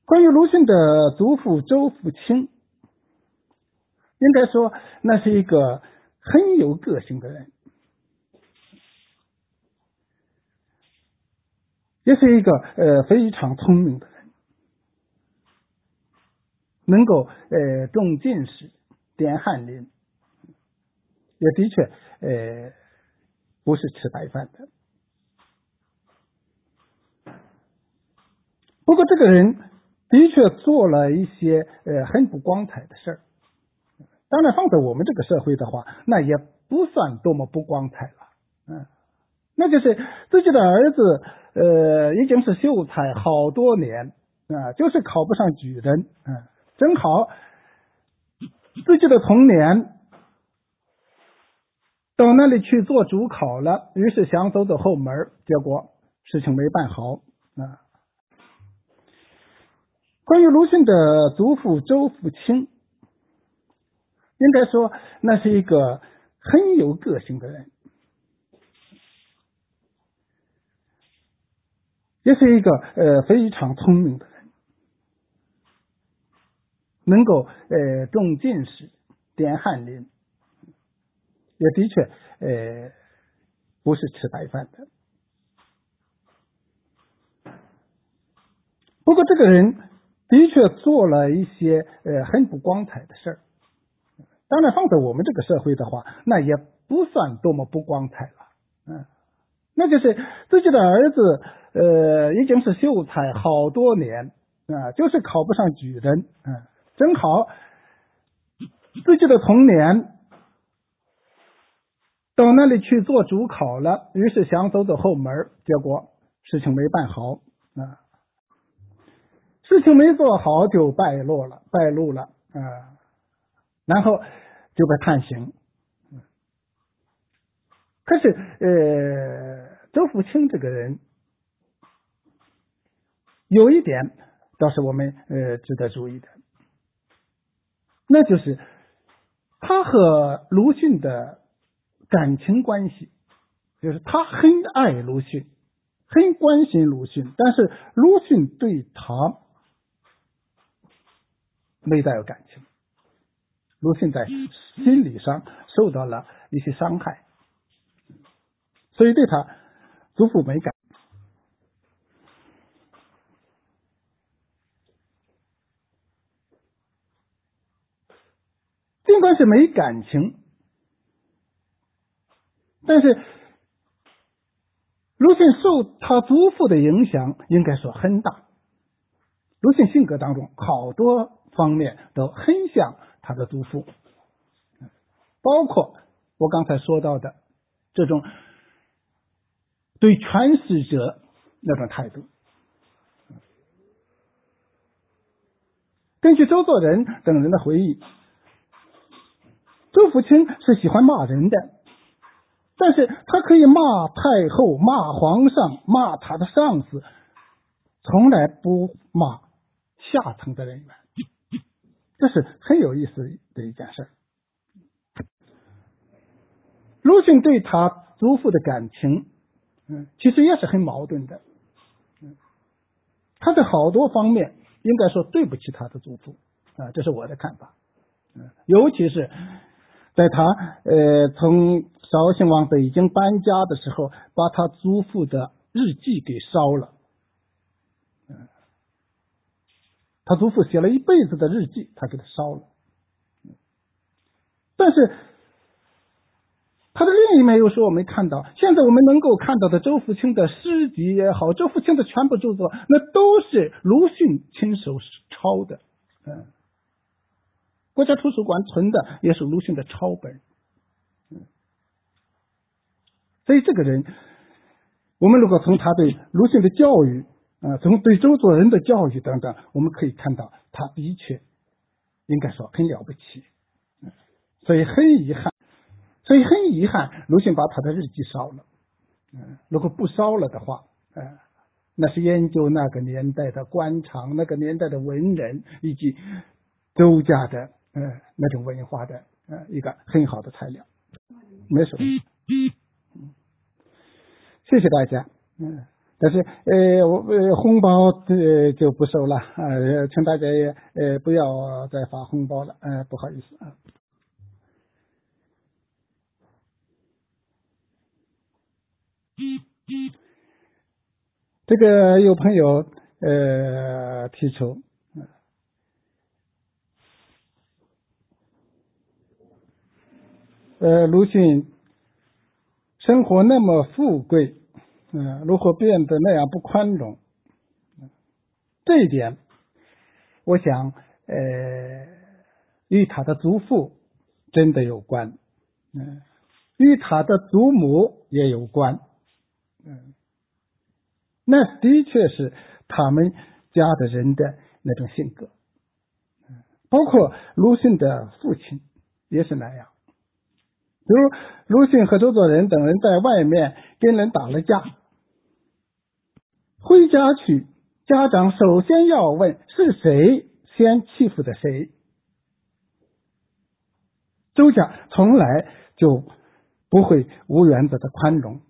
关于鲁迅的祖父周富清，应该说那是一个很有个性的人，也是一个呃非常聪明的，能够呃中进士、点翰林，也的确呃不是吃白饭的。不过，这个人的确做了一些呃很不光彩的事儿。当然，放在我们这个社会的话，那也不算多么不光彩了。嗯，那就是自己的儿子呃已经是秀才好多年啊，就是考不上举人。嗯，正好自己的童年到那里去做主考了，于是想走走后门，结果事情没办好啊。关于鲁迅的祖父周富清，应该说那是一个很有个性的人，也是一个呃非常聪明的，能够呃中进士、点翰林，也的确呃不是吃白饭的。不过这个人。的确做了一些呃很不光彩的事儿。当然，放在我们这个社会的话，那也不算多么不光彩了。嗯，那就是自己的儿子呃已经是秀才好多年啊，就是考不上举人。嗯，正好自己的童年到那里去做主考了，于是想走走后门，结果事情没办好啊。事情没做好就败落了，败露了啊，然后就被判刑。可是呃，周福清这个人有一点倒是我们呃值得注意的，那就是他和鲁迅的感情关系，就是他很爱鲁迅，很关心鲁迅，但是鲁迅对他。没带有感情，鲁迅在心理上受到了一些伤害，所以对他祖父没感。尽管是没感情，但是鲁迅受他祖父的影响，应该说很大。鲁迅性格当中好多。方面都很像他的祖父，包括我刚才说到的这种对诠释者那种态度。根据周作人等人的回忆，周福清是喜欢骂人的，但是他可以骂太后、骂皇上、骂他的上司，从来不骂下层的人员。这是很有意思的一件事。鲁迅对他祖父的感情，嗯，其实也是很矛盾的。嗯，他在好多方面应该说对不起他的祖父啊，这是我的看法。嗯，尤其是在他呃从绍兴往北京搬家的时候，把他祖父的日记给烧了。他祖父写了一辈子的日记，他给他烧了。但是他的另一面又说，我没看到。现在我们能够看到的周福清的诗集也好，周福清的全部著作，那都是鲁迅亲手抄的。嗯，国家图书馆存的也是鲁迅的抄本。所以这个人，我们如果从他对鲁迅的教育。啊，从对周作人的教育等等，我们可以看到，他的确应该说很了不起，所以很遗憾，所以很遗憾，鲁迅把他的日记烧了。嗯，如果不烧了的话，嗯，那是研究那个年代的官场、那个年代的文人以及周家的嗯那种文化的呃一个很好的材料。没什么，嗯，谢谢大家，嗯。但是，呃，我呃红包呃就不收了啊，请大家也呃不要再发红包了，呃，不好意思啊。这个有朋友呃提出，呃，鲁迅生活那么富贵。嗯，如何变得那样不宽容？这一点，我想，呃，与他的祖父真的有关，嗯，与他的祖母也有关，嗯，那的确是他们家的人的那种性格，嗯，包括鲁迅的父亲也是那样，比如鲁迅和周作人等人在外面跟人打了架。回家去，家长首先要问是谁先欺负的谁。周家从来就不会无原则的宽容，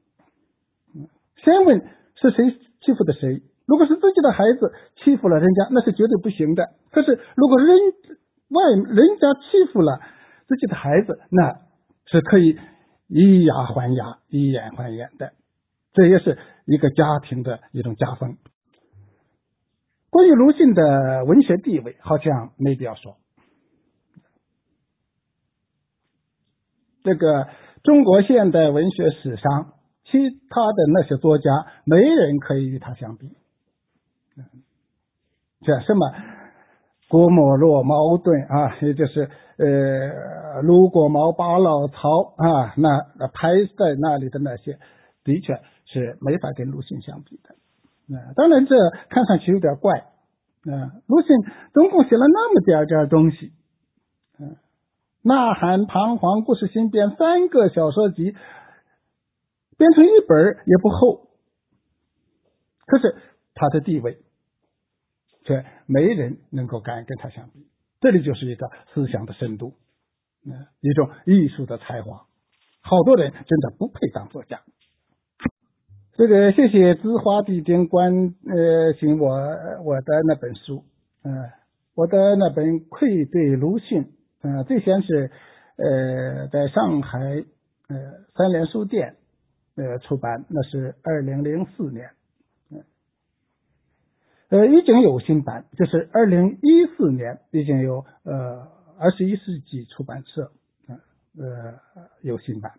先问是谁欺负的谁。如果是自己的孩子欺负了人家，那是绝对不行的。可是如果人外人家欺负了自己的孩子，那是可以以牙还牙，以眼还眼的。这也是一个家庭的一种家风。关于鲁迅的文学地位，好像没必要说。这个中国现代文学史上，其他的那些作家，没人可以与他相比。这什么郭沫若、茅盾啊，也就是呃卢国茂、巴老曹啊，那排在那里的那些，的确是没法跟鲁迅相比的。啊，当然这看上去有点怪。啊，鲁迅总共写了那么点点东西，嗯，呐喊、彷徨、故事新编三个小说集，编成一本也不厚。可是他的地位，却没人能够敢跟他相比。这里就是一个思想的深度，嗯，一种艺术的才华。好多人真的不配当作家。这个谢谢知华地丁关呃请我我的那本书，嗯，我的那本《愧对鲁迅》，嗯，最先是呃在上海呃三联书店呃出版，那是二零零四年，呃已经有新版，就是二零一四年已经有呃二十一世纪出版社呃有新版。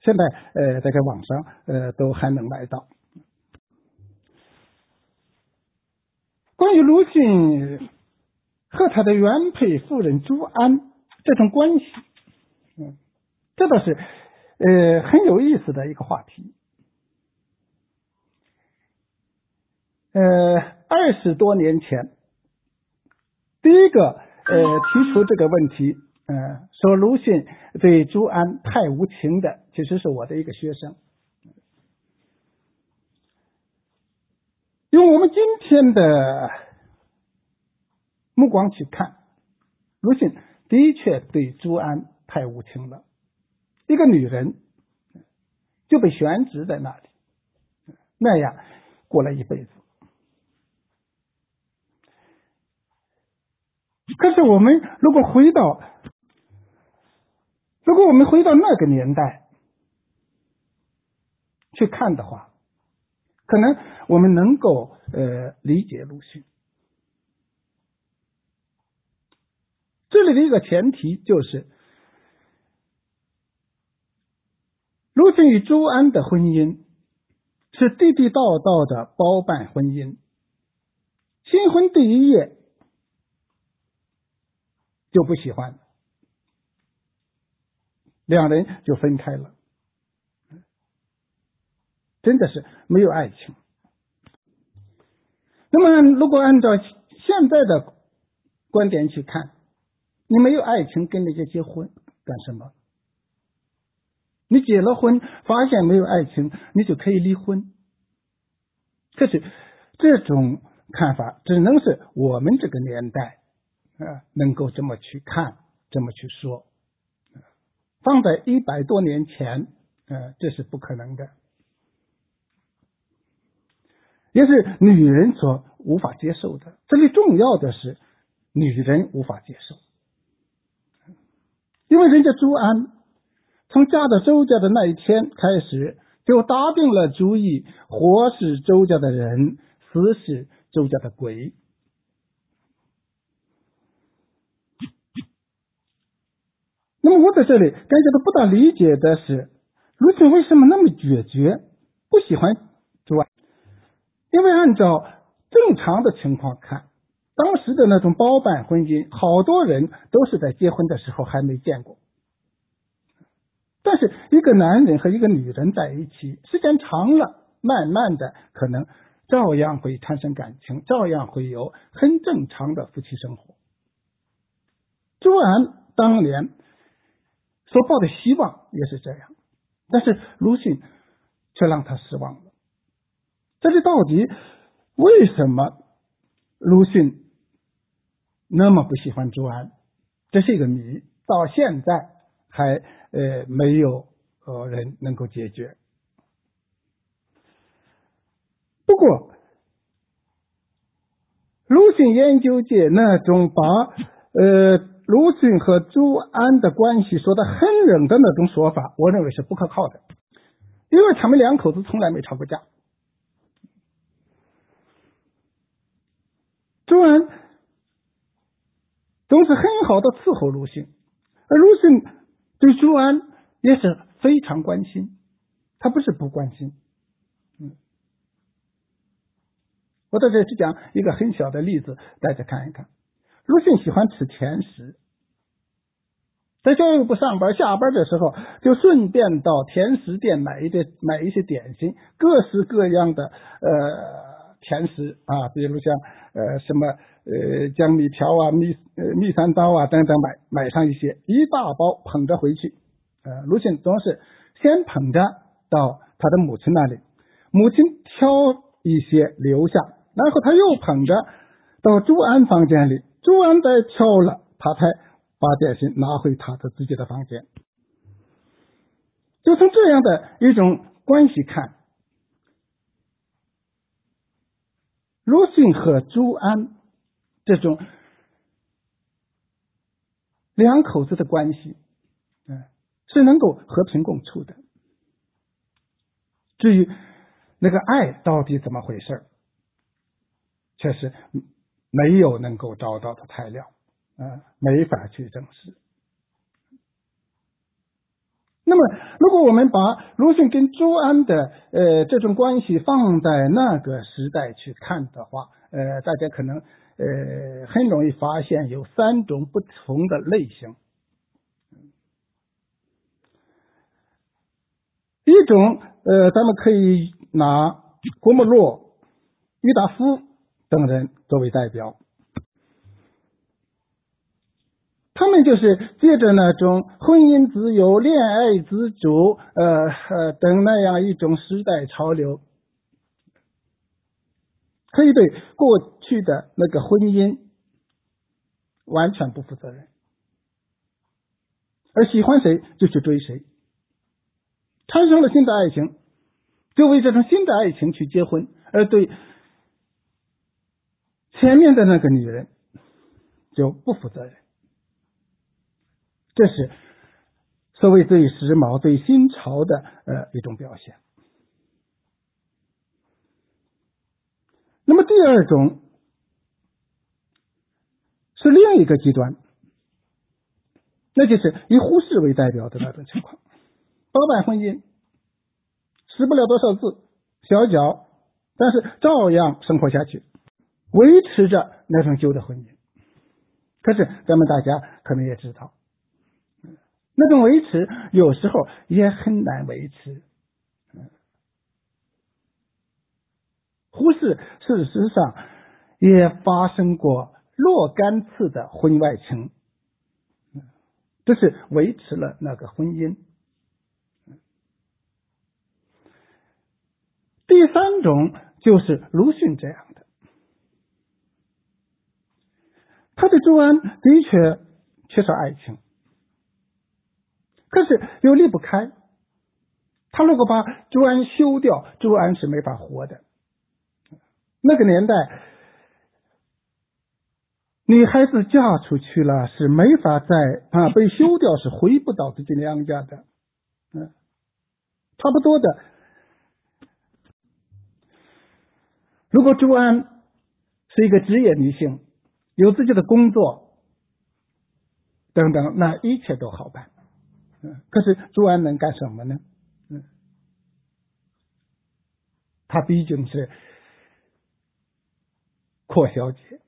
现在呃，在这网上呃都还能买到。关于鲁迅和他的原配夫人朱安这种关系，嗯，这倒是呃很有意思的一个话题。呃，二十多年前，第一个呃提出这个问题。嗯，说鲁迅对朱安太无情的，其实是我的一个学生。用我们今天的目光去看，鲁迅的确对朱安太无情了。一个女人就被悬置在那里，那样过了一辈子。可是我们如果回到。如果我们回到那个年代去看的话，可能我们能够呃理解鲁迅。这里的一个前提就是，鲁迅与朱安的婚姻是地地道道的包办婚姻，新婚第一夜就不喜欢。两人就分开了，真的是没有爱情。那么，如果按照现在的观点去看，你没有爱情跟人家结婚干什么？你结了婚发现没有爱情，你就可以离婚。可是这种看法只能是我们这个年代啊能够这么去看，这么去说。放在一百多年前，呃，这是不可能的，也是女人所无法接受的。这里重要的是，女人无法接受，因为人家朱安从嫁到周家的那一天开始，就打定了主意，活是周家的人，死是周家的鬼。那么我在这里感觉到不大理解的是，鲁迅为什么那么决绝，不喜欢朱安？因为按照正常的情况看，当时的那种包办婚姻，好多人都是在结婚的时候还没见过。但是一个男人和一个女人在一起，时间长了，慢慢的可能照样会产生感情，照样会有很正常的夫妻生活。朱安当年。所抱的希望也是这样，但是鲁迅却让他失望了。这里到底为什么鲁迅那么不喜欢朱安？这是一个谜，到现在还呃没有呃人能够解决。不过，鲁迅研究界那种把呃。鲁迅和朱安的关系说的很冷的那种说法，我认为是不可靠的，因为他们两口子从来没吵过架，朱安总是很好的伺候鲁迅，而鲁迅对朱安也是非常关心，他不是不关心。嗯，我在这里讲一个很小的例子，大家看一看。鲁迅喜欢吃甜食，在教育部上班，下班的时候就顺便到甜食店买一点买一些点心，各式各样的呃甜食啊，比如像呃什么呃江米条啊、蜜呃蜜三刀啊等等，买买上一些，一大包捧着回去。呃，鲁迅总是先捧着到他的母亲那里，母亲挑一些留下，然后他又捧着到朱安房间里。朱安在挑了，他才把点心拿回他的自己的房间。就从这样的一种关系看，鲁迅和朱安这种两口子的关系，嗯，是能够和平共处的。至于那个爱到底怎么回事确实。没有能够找到的材料，啊，没法去证实。那么，如果我们把鲁迅跟朱安的呃这种关系放在那个时代去看的话，呃，大家可能呃很容易发现有三种不同的类型。一种呃，咱们可以拿郭沫若、郁达夫。等人作为代表，他们就是借着那种婚姻自由、恋爱自主，呃呃等那样一种时代潮流，可以对过去的那个婚姻完全不负责任，而喜欢谁就去追谁，产生了新的爱情，就为这种新的爱情去结婚，而对。前面的那个女人就不负责任，这是所谓最时髦、最新潮的呃一种表现。那么第二种是另一个极端，那就是以忽视为代表的那种情况：包办婚姻，识不了多少字，小脚，但是照样生活下去。维持着那种旧的婚姻，可是咱们大家可能也知道，那种维持有时候也很难维持。胡适事实上也发生过若干次的婚外情，这是维持了那个婚姻。第三种就是鲁迅这样的。他对朱安的确缺少爱情，可是又离不开。他如果把朱安休掉，朱安是没法活的。那个年代，女孩子嫁出去了是没法再啊 被休掉，是回不到自己娘家的。嗯，差不多的。如果朱安是一个职业女性。有自己的工作，等等，那一切都好办。嗯，可是朱安能干什么呢？嗯，他毕竟是阔小姐，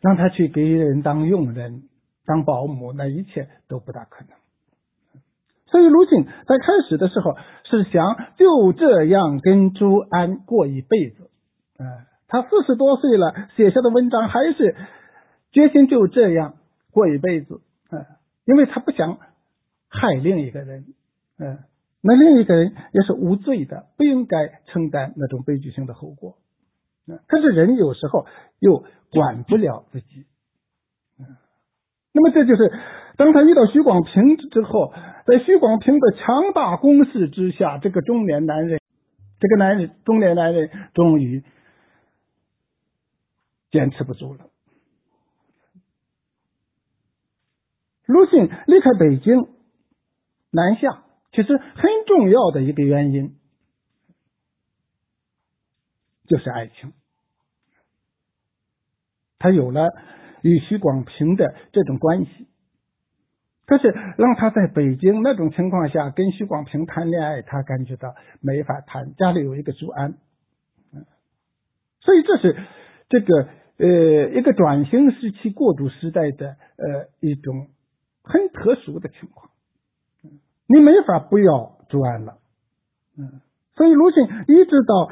让他去给人当佣人、当保姆，那一切都不大可能。所以鲁迅在开始的时候是想就这样跟朱安过一辈子。嗯。他四十多岁了，写下的文章还是决心就这样过一辈子，嗯，因为他不想害另一个人，嗯，那另一个人也是无罪的，不应该承担那种悲剧性的后果，嗯，可是人有时候又管不了自己，嗯，那么这就是当他遇到徐广平之后，在徐广平的强大攻势之下，这个中年男人，这个男人中年男人终于。坚持不住了。鲁迅离开北京南下，其实很重要的一个原因就是爱情。他有了与徐广平的这种关系。可是让他在北京那种情况下跟徐广平谈恋爱，他感觉到没法谈，家里有一个朱安，所以这是这个呃一个转型时期过渡时代的呃一种很特殊的情况，你没法不要朱安了，嗯，所以鲁迅一直到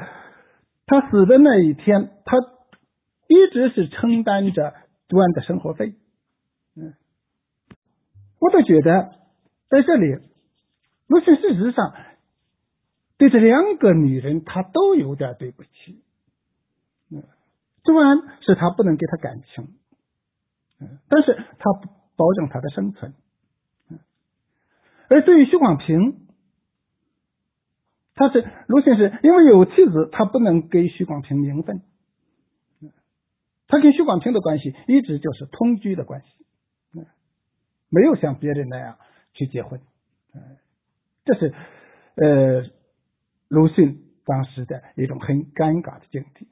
他死的那一天，他一直是承担着朱安的生活费，嗯。我都觉得，在这里，鲁迅事实上对这两个女人，他都有点对不起。嗯，朱安是他不能给他感情，嗯，但是他保证他的生存。而对于徐广平，他是鲁迅是因为有妻子，他不能给徐广平名分。他跟徐广平的关系一直就是同居的关系。没有像别人那样去结婚，这是呃鲁迅当时的一种很尴尬的境地。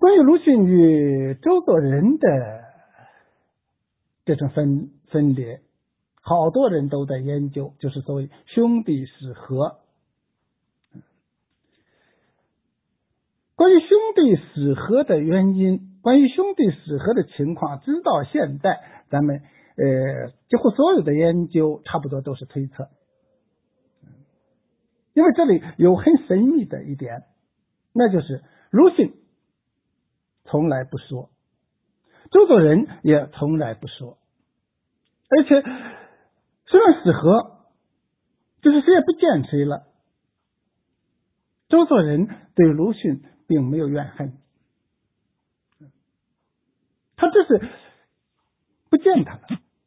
关于鲁迅与周作人的这种分分裂，好多人都在研究，就是所谓兄弟死和。关于兄弟死和的原因，关于兄弟死和的情况，直到现在。咱们呃，几乎所有的研究差不多都是推测，因为这里有很神秘的一点，那就是鲁迅从来不说，周作人也从来不说，而且虽然死合，就是谁也不见谁了。周作人对鲁迅并没有怨恨，他只是。不见他了，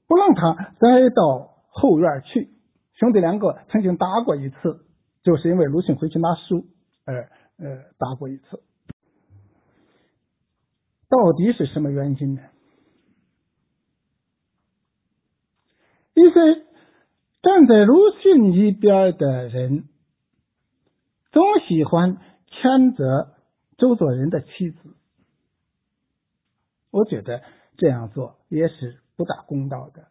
不让他再到后院去。兄弟两个曾经打过一次，就是因为鲁迅回去拿书而呃打过一次。到底是什么原因呢？一些站在鲁迅一边的人，总喜欢谴责周作人的妻子。我觉得。这样做也是不大公道的，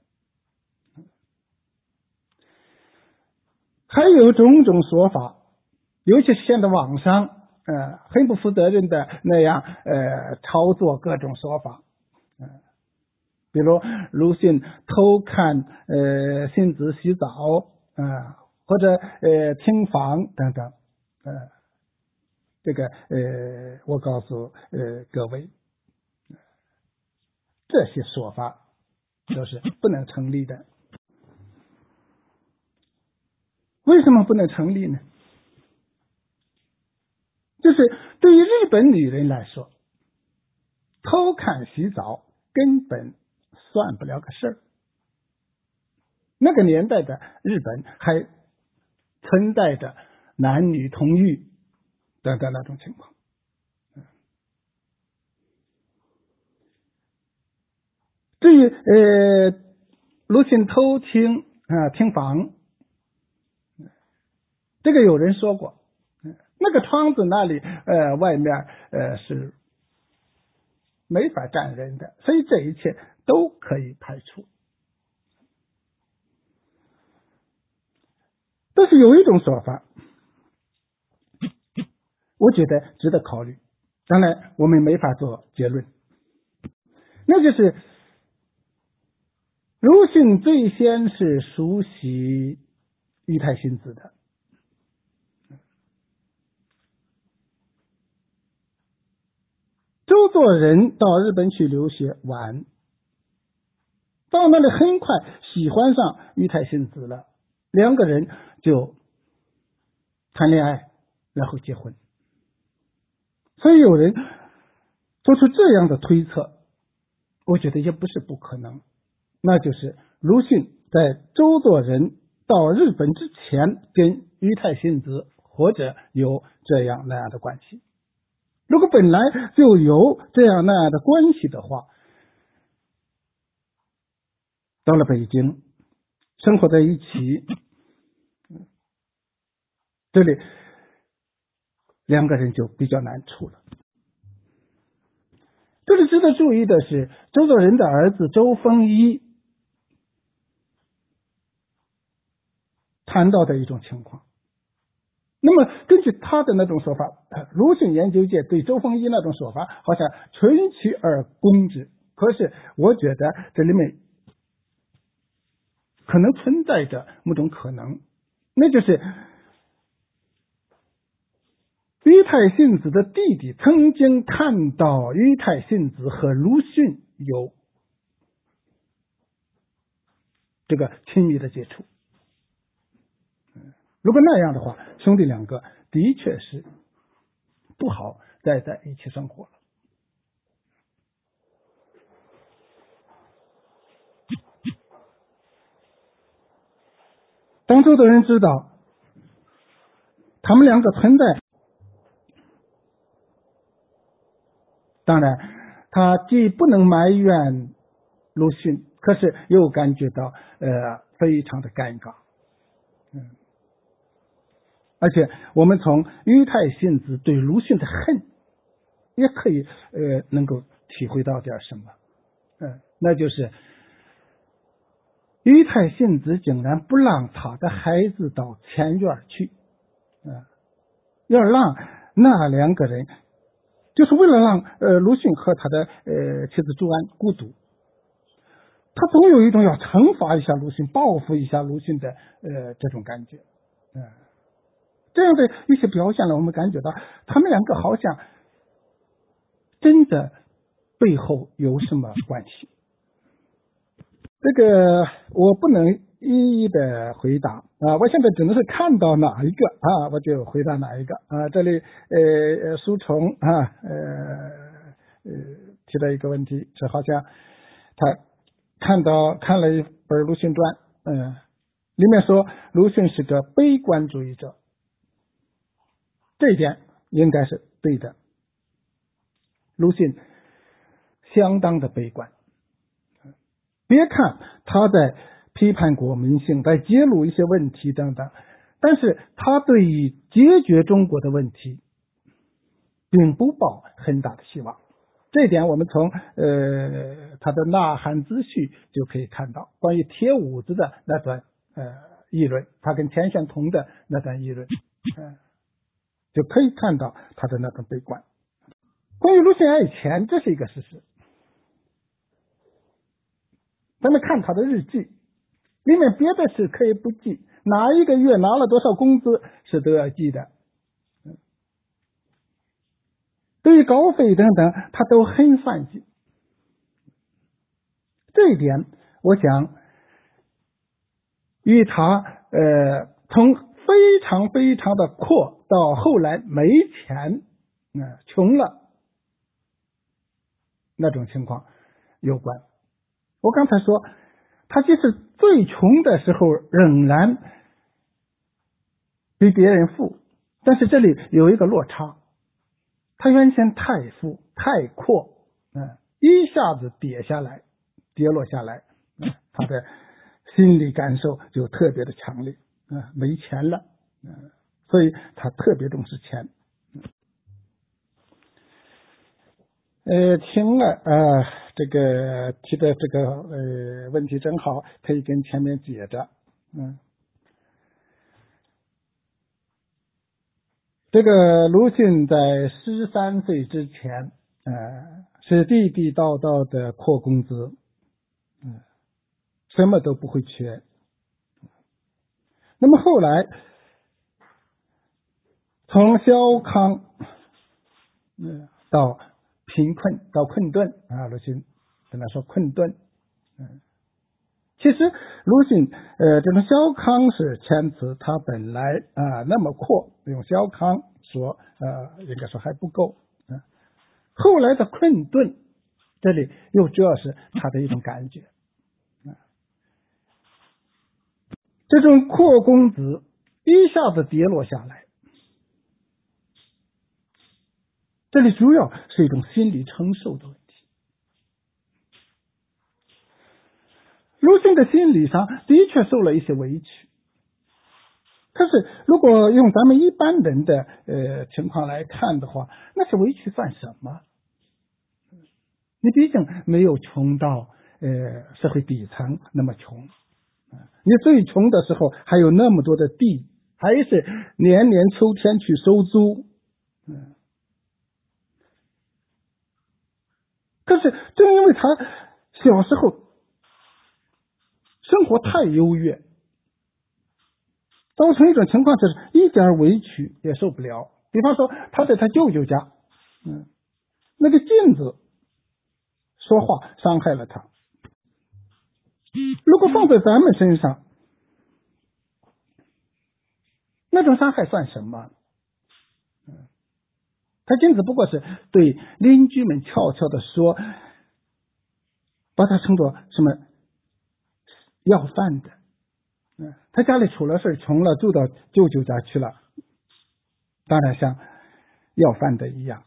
还有种种说法，尤其是现在网上呃很不负责任的那样呃操作各种说法，嗯，比如鲁迅偷看呃辛子洗澡啊，或者呃听房等等，呃，这个呃我告诉呃各位。这些说法都是不能成立的。为什么不能成立呢？就是对于日本女人来说，偷看洗澡根本算不了个事儿。那个年代的日本还存在着男女同浴等等那种情况。至于呃，鲁迅偷听啊听房，这个有人说过，那个窗子那里呃外面呃是没法站人的，所以这一切都可以排除。但是有一种说法，我觉得值得考虑，当然我们没法做结论，那就是。鲁迅最先是熟悉裕太新子的，周作人到日本去留学晚，到那里很快喜欢上裕太信子了，两个人就谈恋爱，然后结婚。所以有人做出这样的推测，我觉得也不是不可能。那就是鲁迅在周作人到日本之前，跟于太信子或者有这样那样的关系。如果本来就有这样那样的关系的话，到了北京生活在一起，这里两个人就比较难处了。这里值得注意的是，周作人的儿子周丰一谈到的一种情况。那么，根据他的那种说法，鲁迅研究界对周丰一那种说法好像存其而攻之。可是，我觉得这里面可能存在着某种可能，那就是于太信子的弟弟曾经看到于太信子和鲁迅有这个亲密的接触。如果那样的话，兄弟两个的确是不好再在一起生活了。当周的人知道他们两个存在，当然他既不能埋怨鲁迅，可是又感觉到呃非常的尴尬，而且，我们从于太信子对鲁迅的恨，也可以呃能够体会到点什么，嗯，那就是于太信子竟然不让他的孩子到前院去，啊，要让那两个人，就是为了让呃鲁迅和他的呃妻子朱安孤独，他总有一种要惩罚一下鲁迅、报复一下鲁迅的呃这种感觉，嗯。这样的一些表现呢，我们感觉到他们两个好像真的背后有什么关系？这个我不能一一的回答啊，我现在只能是看到哪一个啊，我就回答哪一个啊。这里呃，书虫啊，呃呃提了一个问题，是好像他看到看了一本《鲁迅传》，嗯，里面说鲁迅是个悲观主义者。这一点应该是对的。鲁迅相当的悲观，别看他在批判国民性，在揭露一些问题等等，但是他对于解决中国的问题，并不抱很大的希望。这一点我们从呃他的《呐喊自序》就可以看到，关于铁五子的那段呃议论，他跟钱玄同的那段议论，嗯。就可以看到他的那种悲观。关于鲁迅爱钱，这是一个事实。咱们看他的日记，里面别的事可以不记，哪一个月拿了多少工资是都要记的。对于稿费等等，他都很算计。这一点，我想与他呃从非常非常的阔。到后来没钱，啊，穷了，那种情况有关。我刚才说，他即使最穷的时候，仍然比别人富，但是这里有一个落差。他原先太富太阔，嗯，一下子跌下来，跌落下来，他的心理感受就特别的强烈，啊，没钱了，嗯。所以他特别重视钱。呃，听了呃，这个提的这个呃问题正好可以跟前面接着，嗯，这个鲁迅在十三岁之前，呃，是地地道道的阔工资，嗯，什么都不会缺。那么后来。从小康，嗯，到贫困，到困顿啊，鲁迅跟他说困顿，嗯，其实鲁迅呃这种小康是谦词，他本来啊那么阔，用小康说呃应该说还不够，嗯，后来的困顿，这里又主要是他的一种感觉，这种阔公子一下子跌落下来。这里主要是一种心理承受的问题。鲁迅的心理上的确受了一些委屈，可是如果用咱们一般人的呃情况来看的话，那些委屈算什么？你毕竟没有穷到呃社会底层那么穷，你最穷的时候还有那么多的地，还是年年秋天去收租，嗯。但是正因为他小时候生活太优越，造成一种情况就是一点委屈也受不了。比方说他在他舅舅家，嗯，那个镜子。说话伤害了他。如果放在咱们身上，那种伤害算什么？他镜子不过是对邻居们悄悄的说，把他称作什么要饭的。嗯，他家里出了事穷了，住到舅舅家去了，当然像要饭的一样。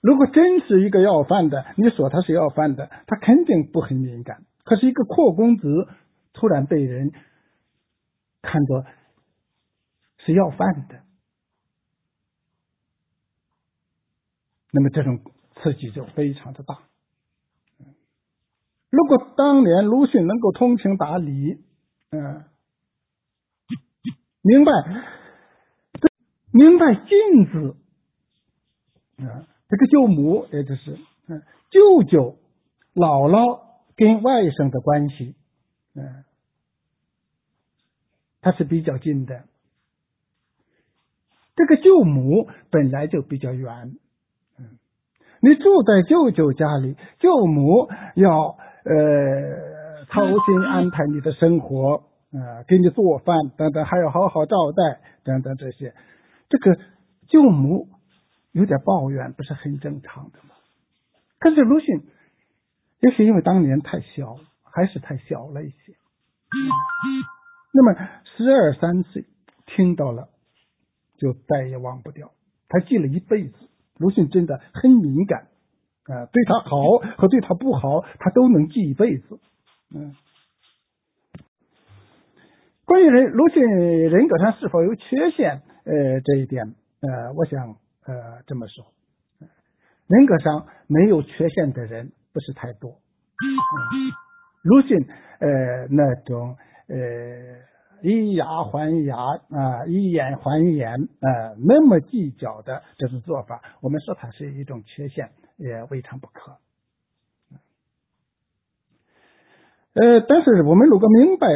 如果真是一个要饭的，你说他是要饭的，他肯定不很敏感。可是，一个阔公子突然被人看作是要饭的，那么这种刺激就非常的大。如果当年鲁迅能够通情达理，嗯，明白明白镜子，啊。这个舅母，也就是嗯，舅舅、姥姥跟外甥的关系，嗯，他是比较近的。这个舅母本来就比较远，你住在舅舅家里，舅母要呃操心安排你的生活，啊，给你做饭等等，还要好好招待等等这些，这个舅母。有点抱怨不是很正常的吗？可是鲁迅也许因为当年太小，还是太小了一些。那么十二三岁听到了，就再也忘不掉。他记了一辈子。鲁迅真的很敏感啊，对他好和对他不好，他都能记一辈子。嗯，关于人鲁迅人格上是否有缺陷，呃，这一点，呃，我想。呃，这么说，人格上没有缺陷的人不是太多。鲁迅呃那种呃以牙还牙啊，以眼还眼啊，那么计较的这种做法，我们说它是一种缺陷，也未尝不可。呃，但是我们如果明白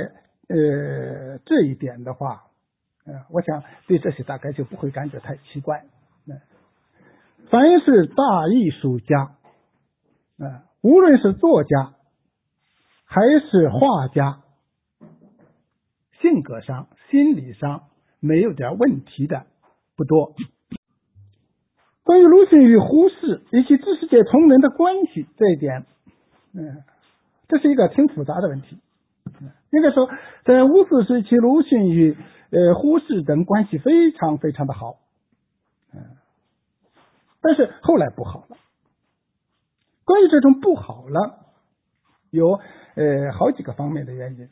呃这一点的话，呃，我想对这些大概就不会感觉太奇怪。凡是大艺术家，啊，无论是作家还是画家，性格上、心理上没有点问题的不多。关于鲁迅与胡适以及知识界同仁的关系这一点，嗯，这是一个挺复杂的问题。应该说，在五四时期，鲁迅与呃胡适等关系非常非常的好。嗯但是后来不好了。关于这种不好了，有呃好几个方面的原因。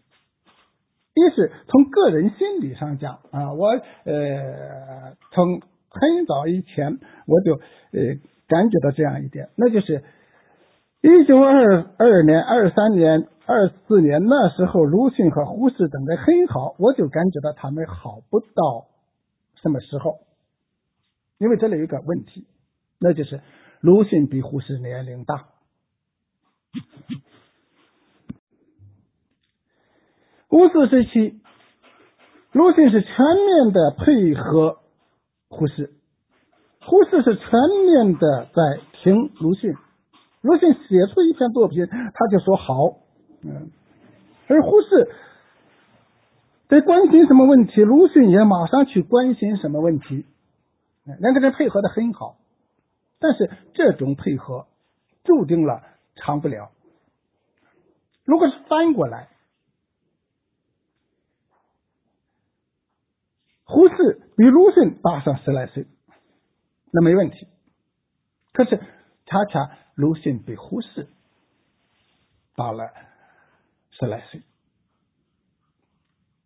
一是从个人心理上讲啊，我呃从很早以前我就呃感觉到这样一点，那就是一九二二年、二三年、二四年那时候，鲁迅和胡适等的很好，我就感觉到他们好不到什么时候，因为这里有一个问题。那就是鲁迅比胡适年龄大。五四时期，鲁迅是全面的配合胡适，胡适是全面的在听鲁迅。鲁迅写出一篇作品，他就说好，嗯，而胡适在关心什么问题，鲁迅也马上去关心什么问题，两个人配合的很好。但是这种配合注定了长不了。如果是翻过来，胡适比鲁迅大上十来岁，那没问题。可是恰恰鲁迅比胡适大了十来岁，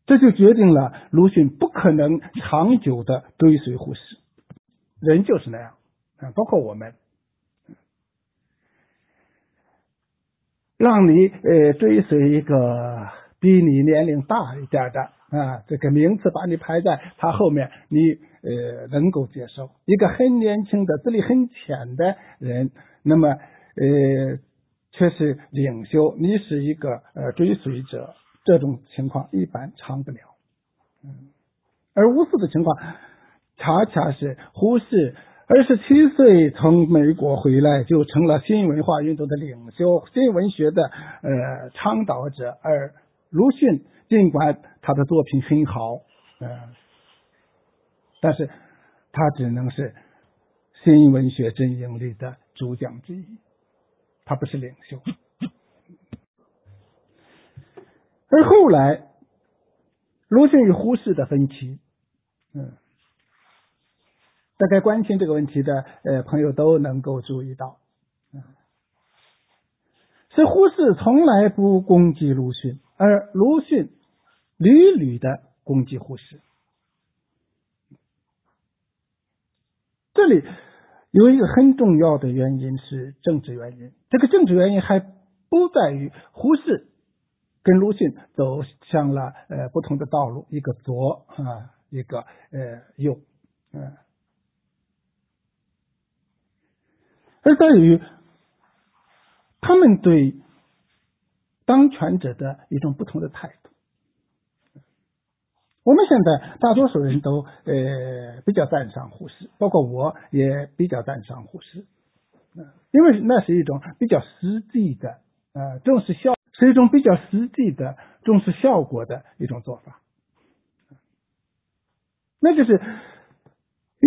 这就决定了鲁迅不可能长久的追随胡适。人就是那样。包括我们，让你呃追随一个比你年龄大一点的啊，这个名次把你排在他后面，你呃能够接受一个很年轻的资历很浅的人，那么呃却是领袖，你是一个呃追随者，这种情况一般长不了。而吴四的情况恰恰是胡适。二十七岁从美国回来，就成了新文化运动的领袖、新文学的呃倡导者。而鲁迅尽管他的作品很好，呃，但是他只能是新文学阵营里的主将之一，他不是领袖。而后来，鲁迅与胡适的分歧，嗯。大概关心这个问题的呃朋友都能够注意到，是胡适从来不攻击鲁迅，而鲁迅屡屡的攻击胡适。这里有一个很重要的原因是政治原因，这个政治原因还不在于胡适跟鲁迅走向了呃不同的道路，一个左啊，一个呃右，嗯。而在于他们对当权者的一种不同的态度。我们现在大多数人都呃比较赞赏胡适，包括我也比较赞赏胡适，因为那是一种比较实际的呃重视效，是一种比较实际的重视效果的一种做法，那就是。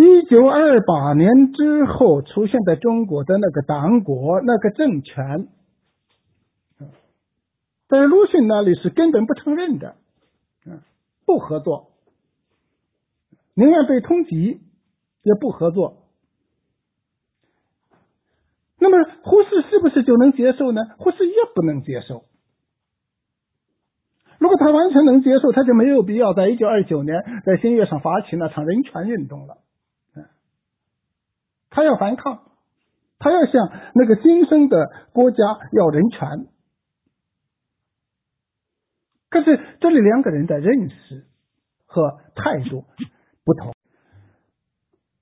一九二八年之后出现在中国的那个党国那个政权，在鲁迅那里是根本不承认的，不合作，宁愿被通缉也不合作。那么胡适是不是就能接受呢？胡适也不能接受。如果他完全能接受，他就没有必要在一九二九年在新月上发起那场人权运动了。他要反抗，他要向那个新生的国家要人权。可是这里两个人的认识和态度不同。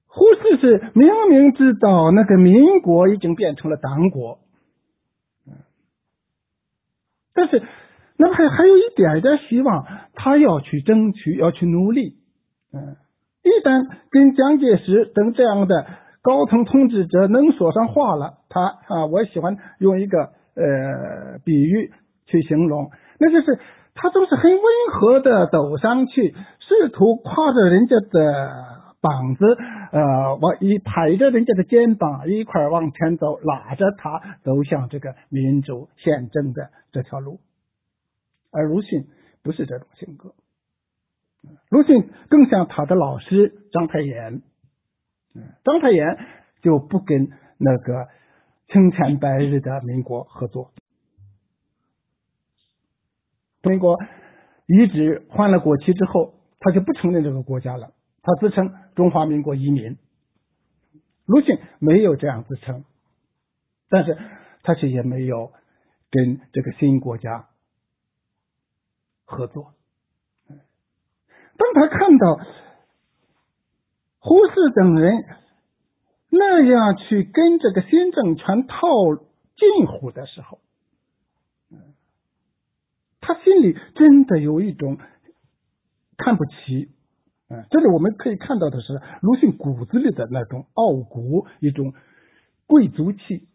胡适是明明知道那个民国已经变成了党国，但是那还还有一点点希望，他要去争取，要去努力。嗯，一旦跟蒋介石等这样的。高层统治者能说上话了，他啊，我喜欢用一个呃比喻去形容，那就是他总是很温和的走上去，试图挎着人家的膀子，呃，往一拍着人家的肩膀，一块往前走，拉着他走向这个民主宪政的这条路。而鲁迅不是这种性格，鲁迅更像他的老师章太炎。章太炎就不跟那个青天白日的民国合作。民国一直换了国旗之后，他就不承认这个国家了，他自称中华民国移民。鲁迅没有这样自称，但是他却也没有跟这个新国家合作。当他看到。胡适等人那样去跟这个新政权套近乎的时候，他心里真的有一种看不起。嗯，这里我们可以看到的是鲁迅骨子里的那种傲骨，一种贵族气。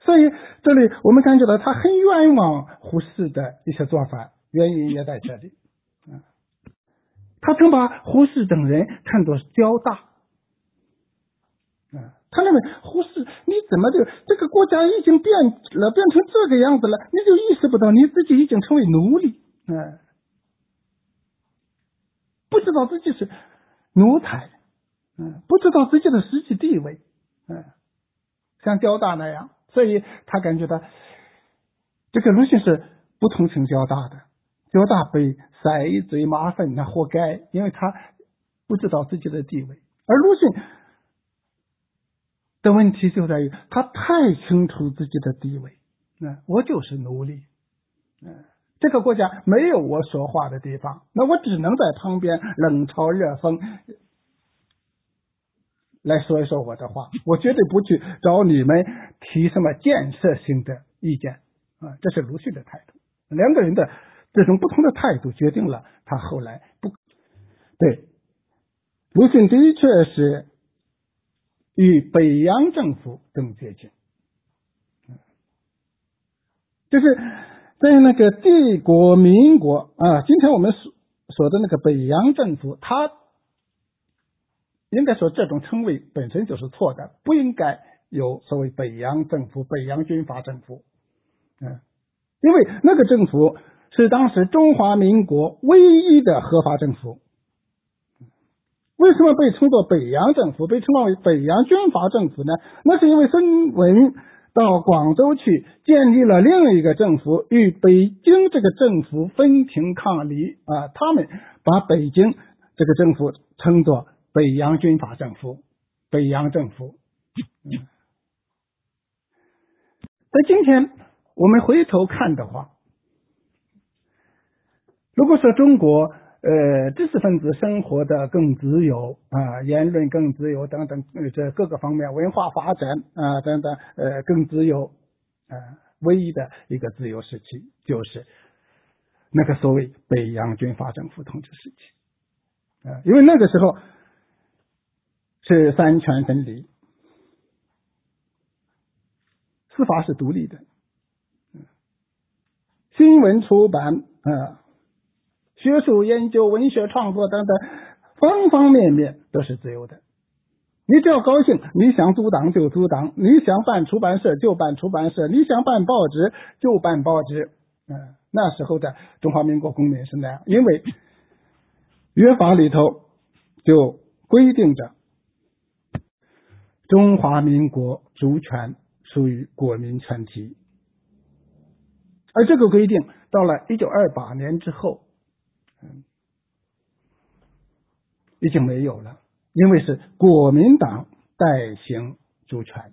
所以这里我们感觉到他很冤枉胡适的一些做法，原因也在这里。他曾把胡适等人看作骄大，啊，他认为胡适你怎么就这个国家已经变了，变成这个样子了，你就意识不到你自己已经成为奴隶，嗯，不知道自己是奴才，嗯，不知道自己的实际地位，嗯，像交大那样，所以他感觉到这个鲁迅是不同情交大的。交大被塞一嘴马粪，那活该，因为他不知道自己的地位。而鲁迅的问题就在于他太清楚自己的地位，那我就是奴隶，嗯，这个国家没有我说话的地方，那我只能在旁边冷嘲热讽来说一说我的话，我绝对不去找你们提什么建设性的意见啊，这是鲁迅的态度。两个人的这种不同的态度，决定了他后来不对。鲁迅的确是与北洋政府更接近，就是在那个帝国民国啊，今天我们所说的那个北洋政府，他应该说这种称谓本身就是错的，不应该有所谓北洋政府、北洋军阀政府，嗯，因为那个政府是当时中华民国唯一的合法政府。为什么被称作北洋政府，被称为北洋军阀政府呢？那是因为孙文到广州去建立了另一个政府，与北京这个政府分庭抗礼啊。他们把北京这个政府称作北洋军阀政府，北洋政府。在今天我们回头看的话，如果说中国。呃，知识分子生活的更自由啊，言论更自由等等，这各个方面文化发展啊等等，呃，更自由啊，唯一的一个自由时期就是那个所谓北洋军阀政府统治时期啊，因为那个时候是三权分离，司法是独立的，新闻出版啊。学术研究、文学创作等等，方方面面都是自由的。你只要高兴，你想阻挡就阻挡，你想办出版社就办出版社，你想办报纸就办报纸。嗯，那时候的中华民国公民是那样，因为约法里头就规定着中华民国主权属于国民全体，而这个规定到了一九二八年之后。嗯，已经没有了，因为是国民党代行主权。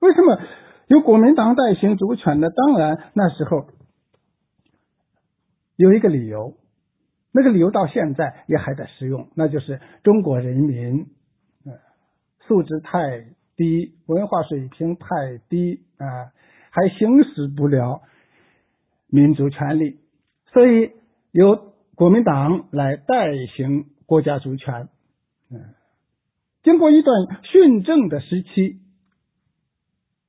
为什么由国民党代行主权呢？当然那时候有一个理由，那个理由到现在也还在适用，那就是中国人民素质太低，文化水平太低啊，还行使不了民主权利。所以由国民党来代行国家主权，嗯，经过一段训政的时期，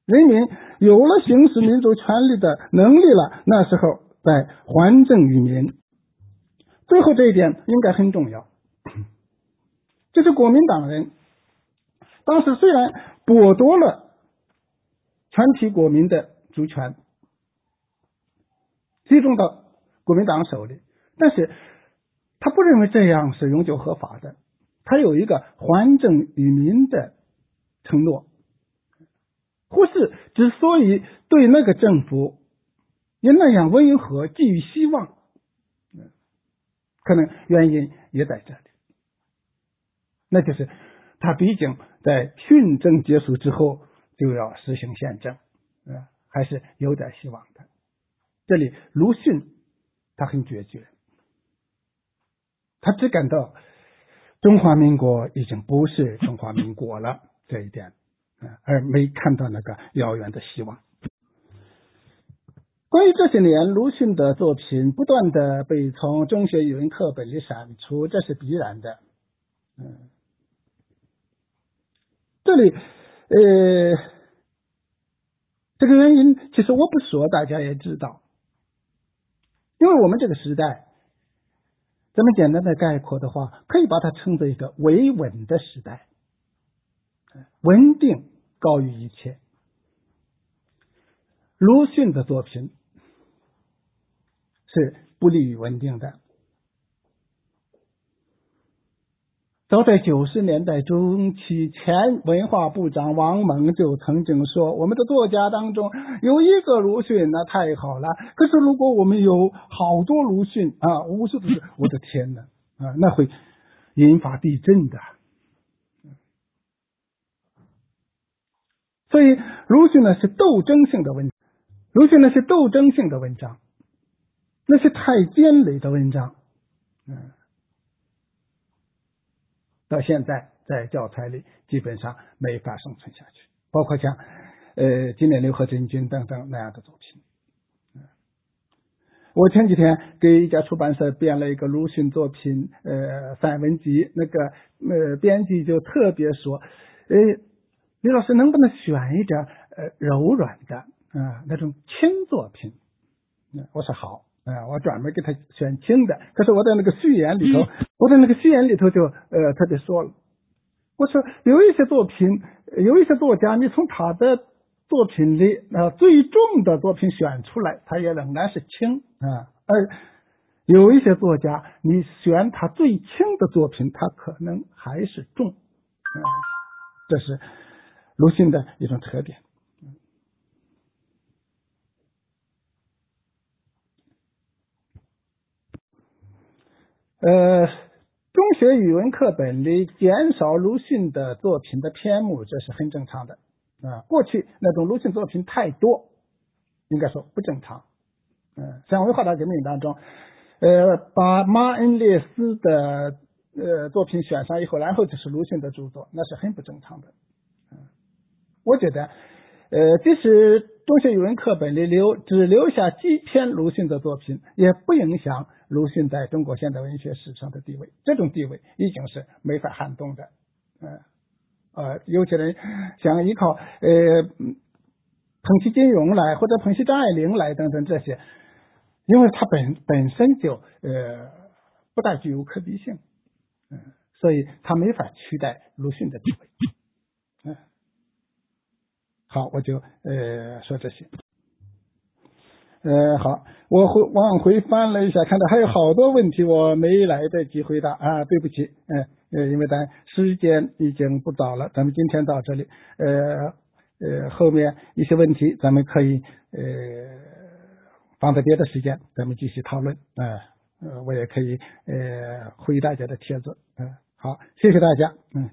人民有了行使民主权利的能力了，那时候再还政于民。最后这一点应该很重要，就是国民党人当时虽然剥夺了全体国民的主权，集中到。国民党手里，但是他不认为这样是永久合法的，他有一个还政于民的承诺。胡适之所以对那个政府也那样温和，寄予希望，可能原因也在这里，那就是他毕竟在训政结束之后就要实行宪政，还是有点希望的。这里鲁迅。他很决绝，他只感到中华民国已经不是中华民国了 这一点，而没看到那个遥远的希望。关于这些年鲁迅的作品不断的被从中学语文课本里删除，这是必然的。嗯，这里呃，这个原因其实我不说，大家也知道。因为我们这个时代，这么简单的概括的话，可以把它称作一个维稳的时代，稳定高于一切。鲁迅的作品是不利于稳定的。早在九十年代中期，前文化部长王蒙就曾经说：“我们的作家当中有一个鲁迅，那太好了。可是如果我们有好多鲁迅啊，无数的，我的天哪啊，那会引发地震的。”所以鲁迅呢是斗争性的文，鲁迅呢是斗争性的文章，那是太尖锐的文章，嗯，到现在在教材里基本上没法生存下去，包括像呃今年刘和珍君等等那样的作品。我前几天给一家出版社编了一个鲁迅作品呃散文集，那个呃编辑就特别说，呃李老师能不能选一点呃柔软的啊那种轻作品？我说好，啊我专门给他选轻的。可是我在那个序言里头，我在那个序言里头就呃特别说了，我说有一些作品，有一些作家，你从他的。作品里啊最重的作品选出来，他也仍然是轻啊。而有一些作家，你选他最轻的作品，他可能还是重啊。这是鲁迅的一种特点。呃，中学语文课本里减少鲁迅的作品的篇目，这是很正常的。啊，过去那种鲁迅作品太多，应该说不正常。嗯，像文化大革命当中，呃，把马恩列斯的呃作品选上以后，然后就是鲁迅的著作，那是很不正常的。嗯，我觉得，呃，即使中学语文课本里留只留下几篇鲁迅的作品，也不影响鲁迅在中国现代文学史上的地位。这种地位已经是没法撼动的。嗯。呃，有些人想依靠呃捧起金庸来，或者捧起张爱玲来等等这些，因为他本本身就呃不大具有可比性，嗯，所以他没法取代鲁迅的地位。嗯，好，我就呃说这些。呃，好，我回往回翻了一下，看到还有好多问题我没来得及回答啊，对不起，嗯呃，因为咱时间已经不早了，咱们今天到这里，呃呃，后面一些问题咱们可以呃放在别的时间，咱们继续讨论啊，呃，我也可以呃回大家的帖子，嗯，好，谢谢大家，嗯。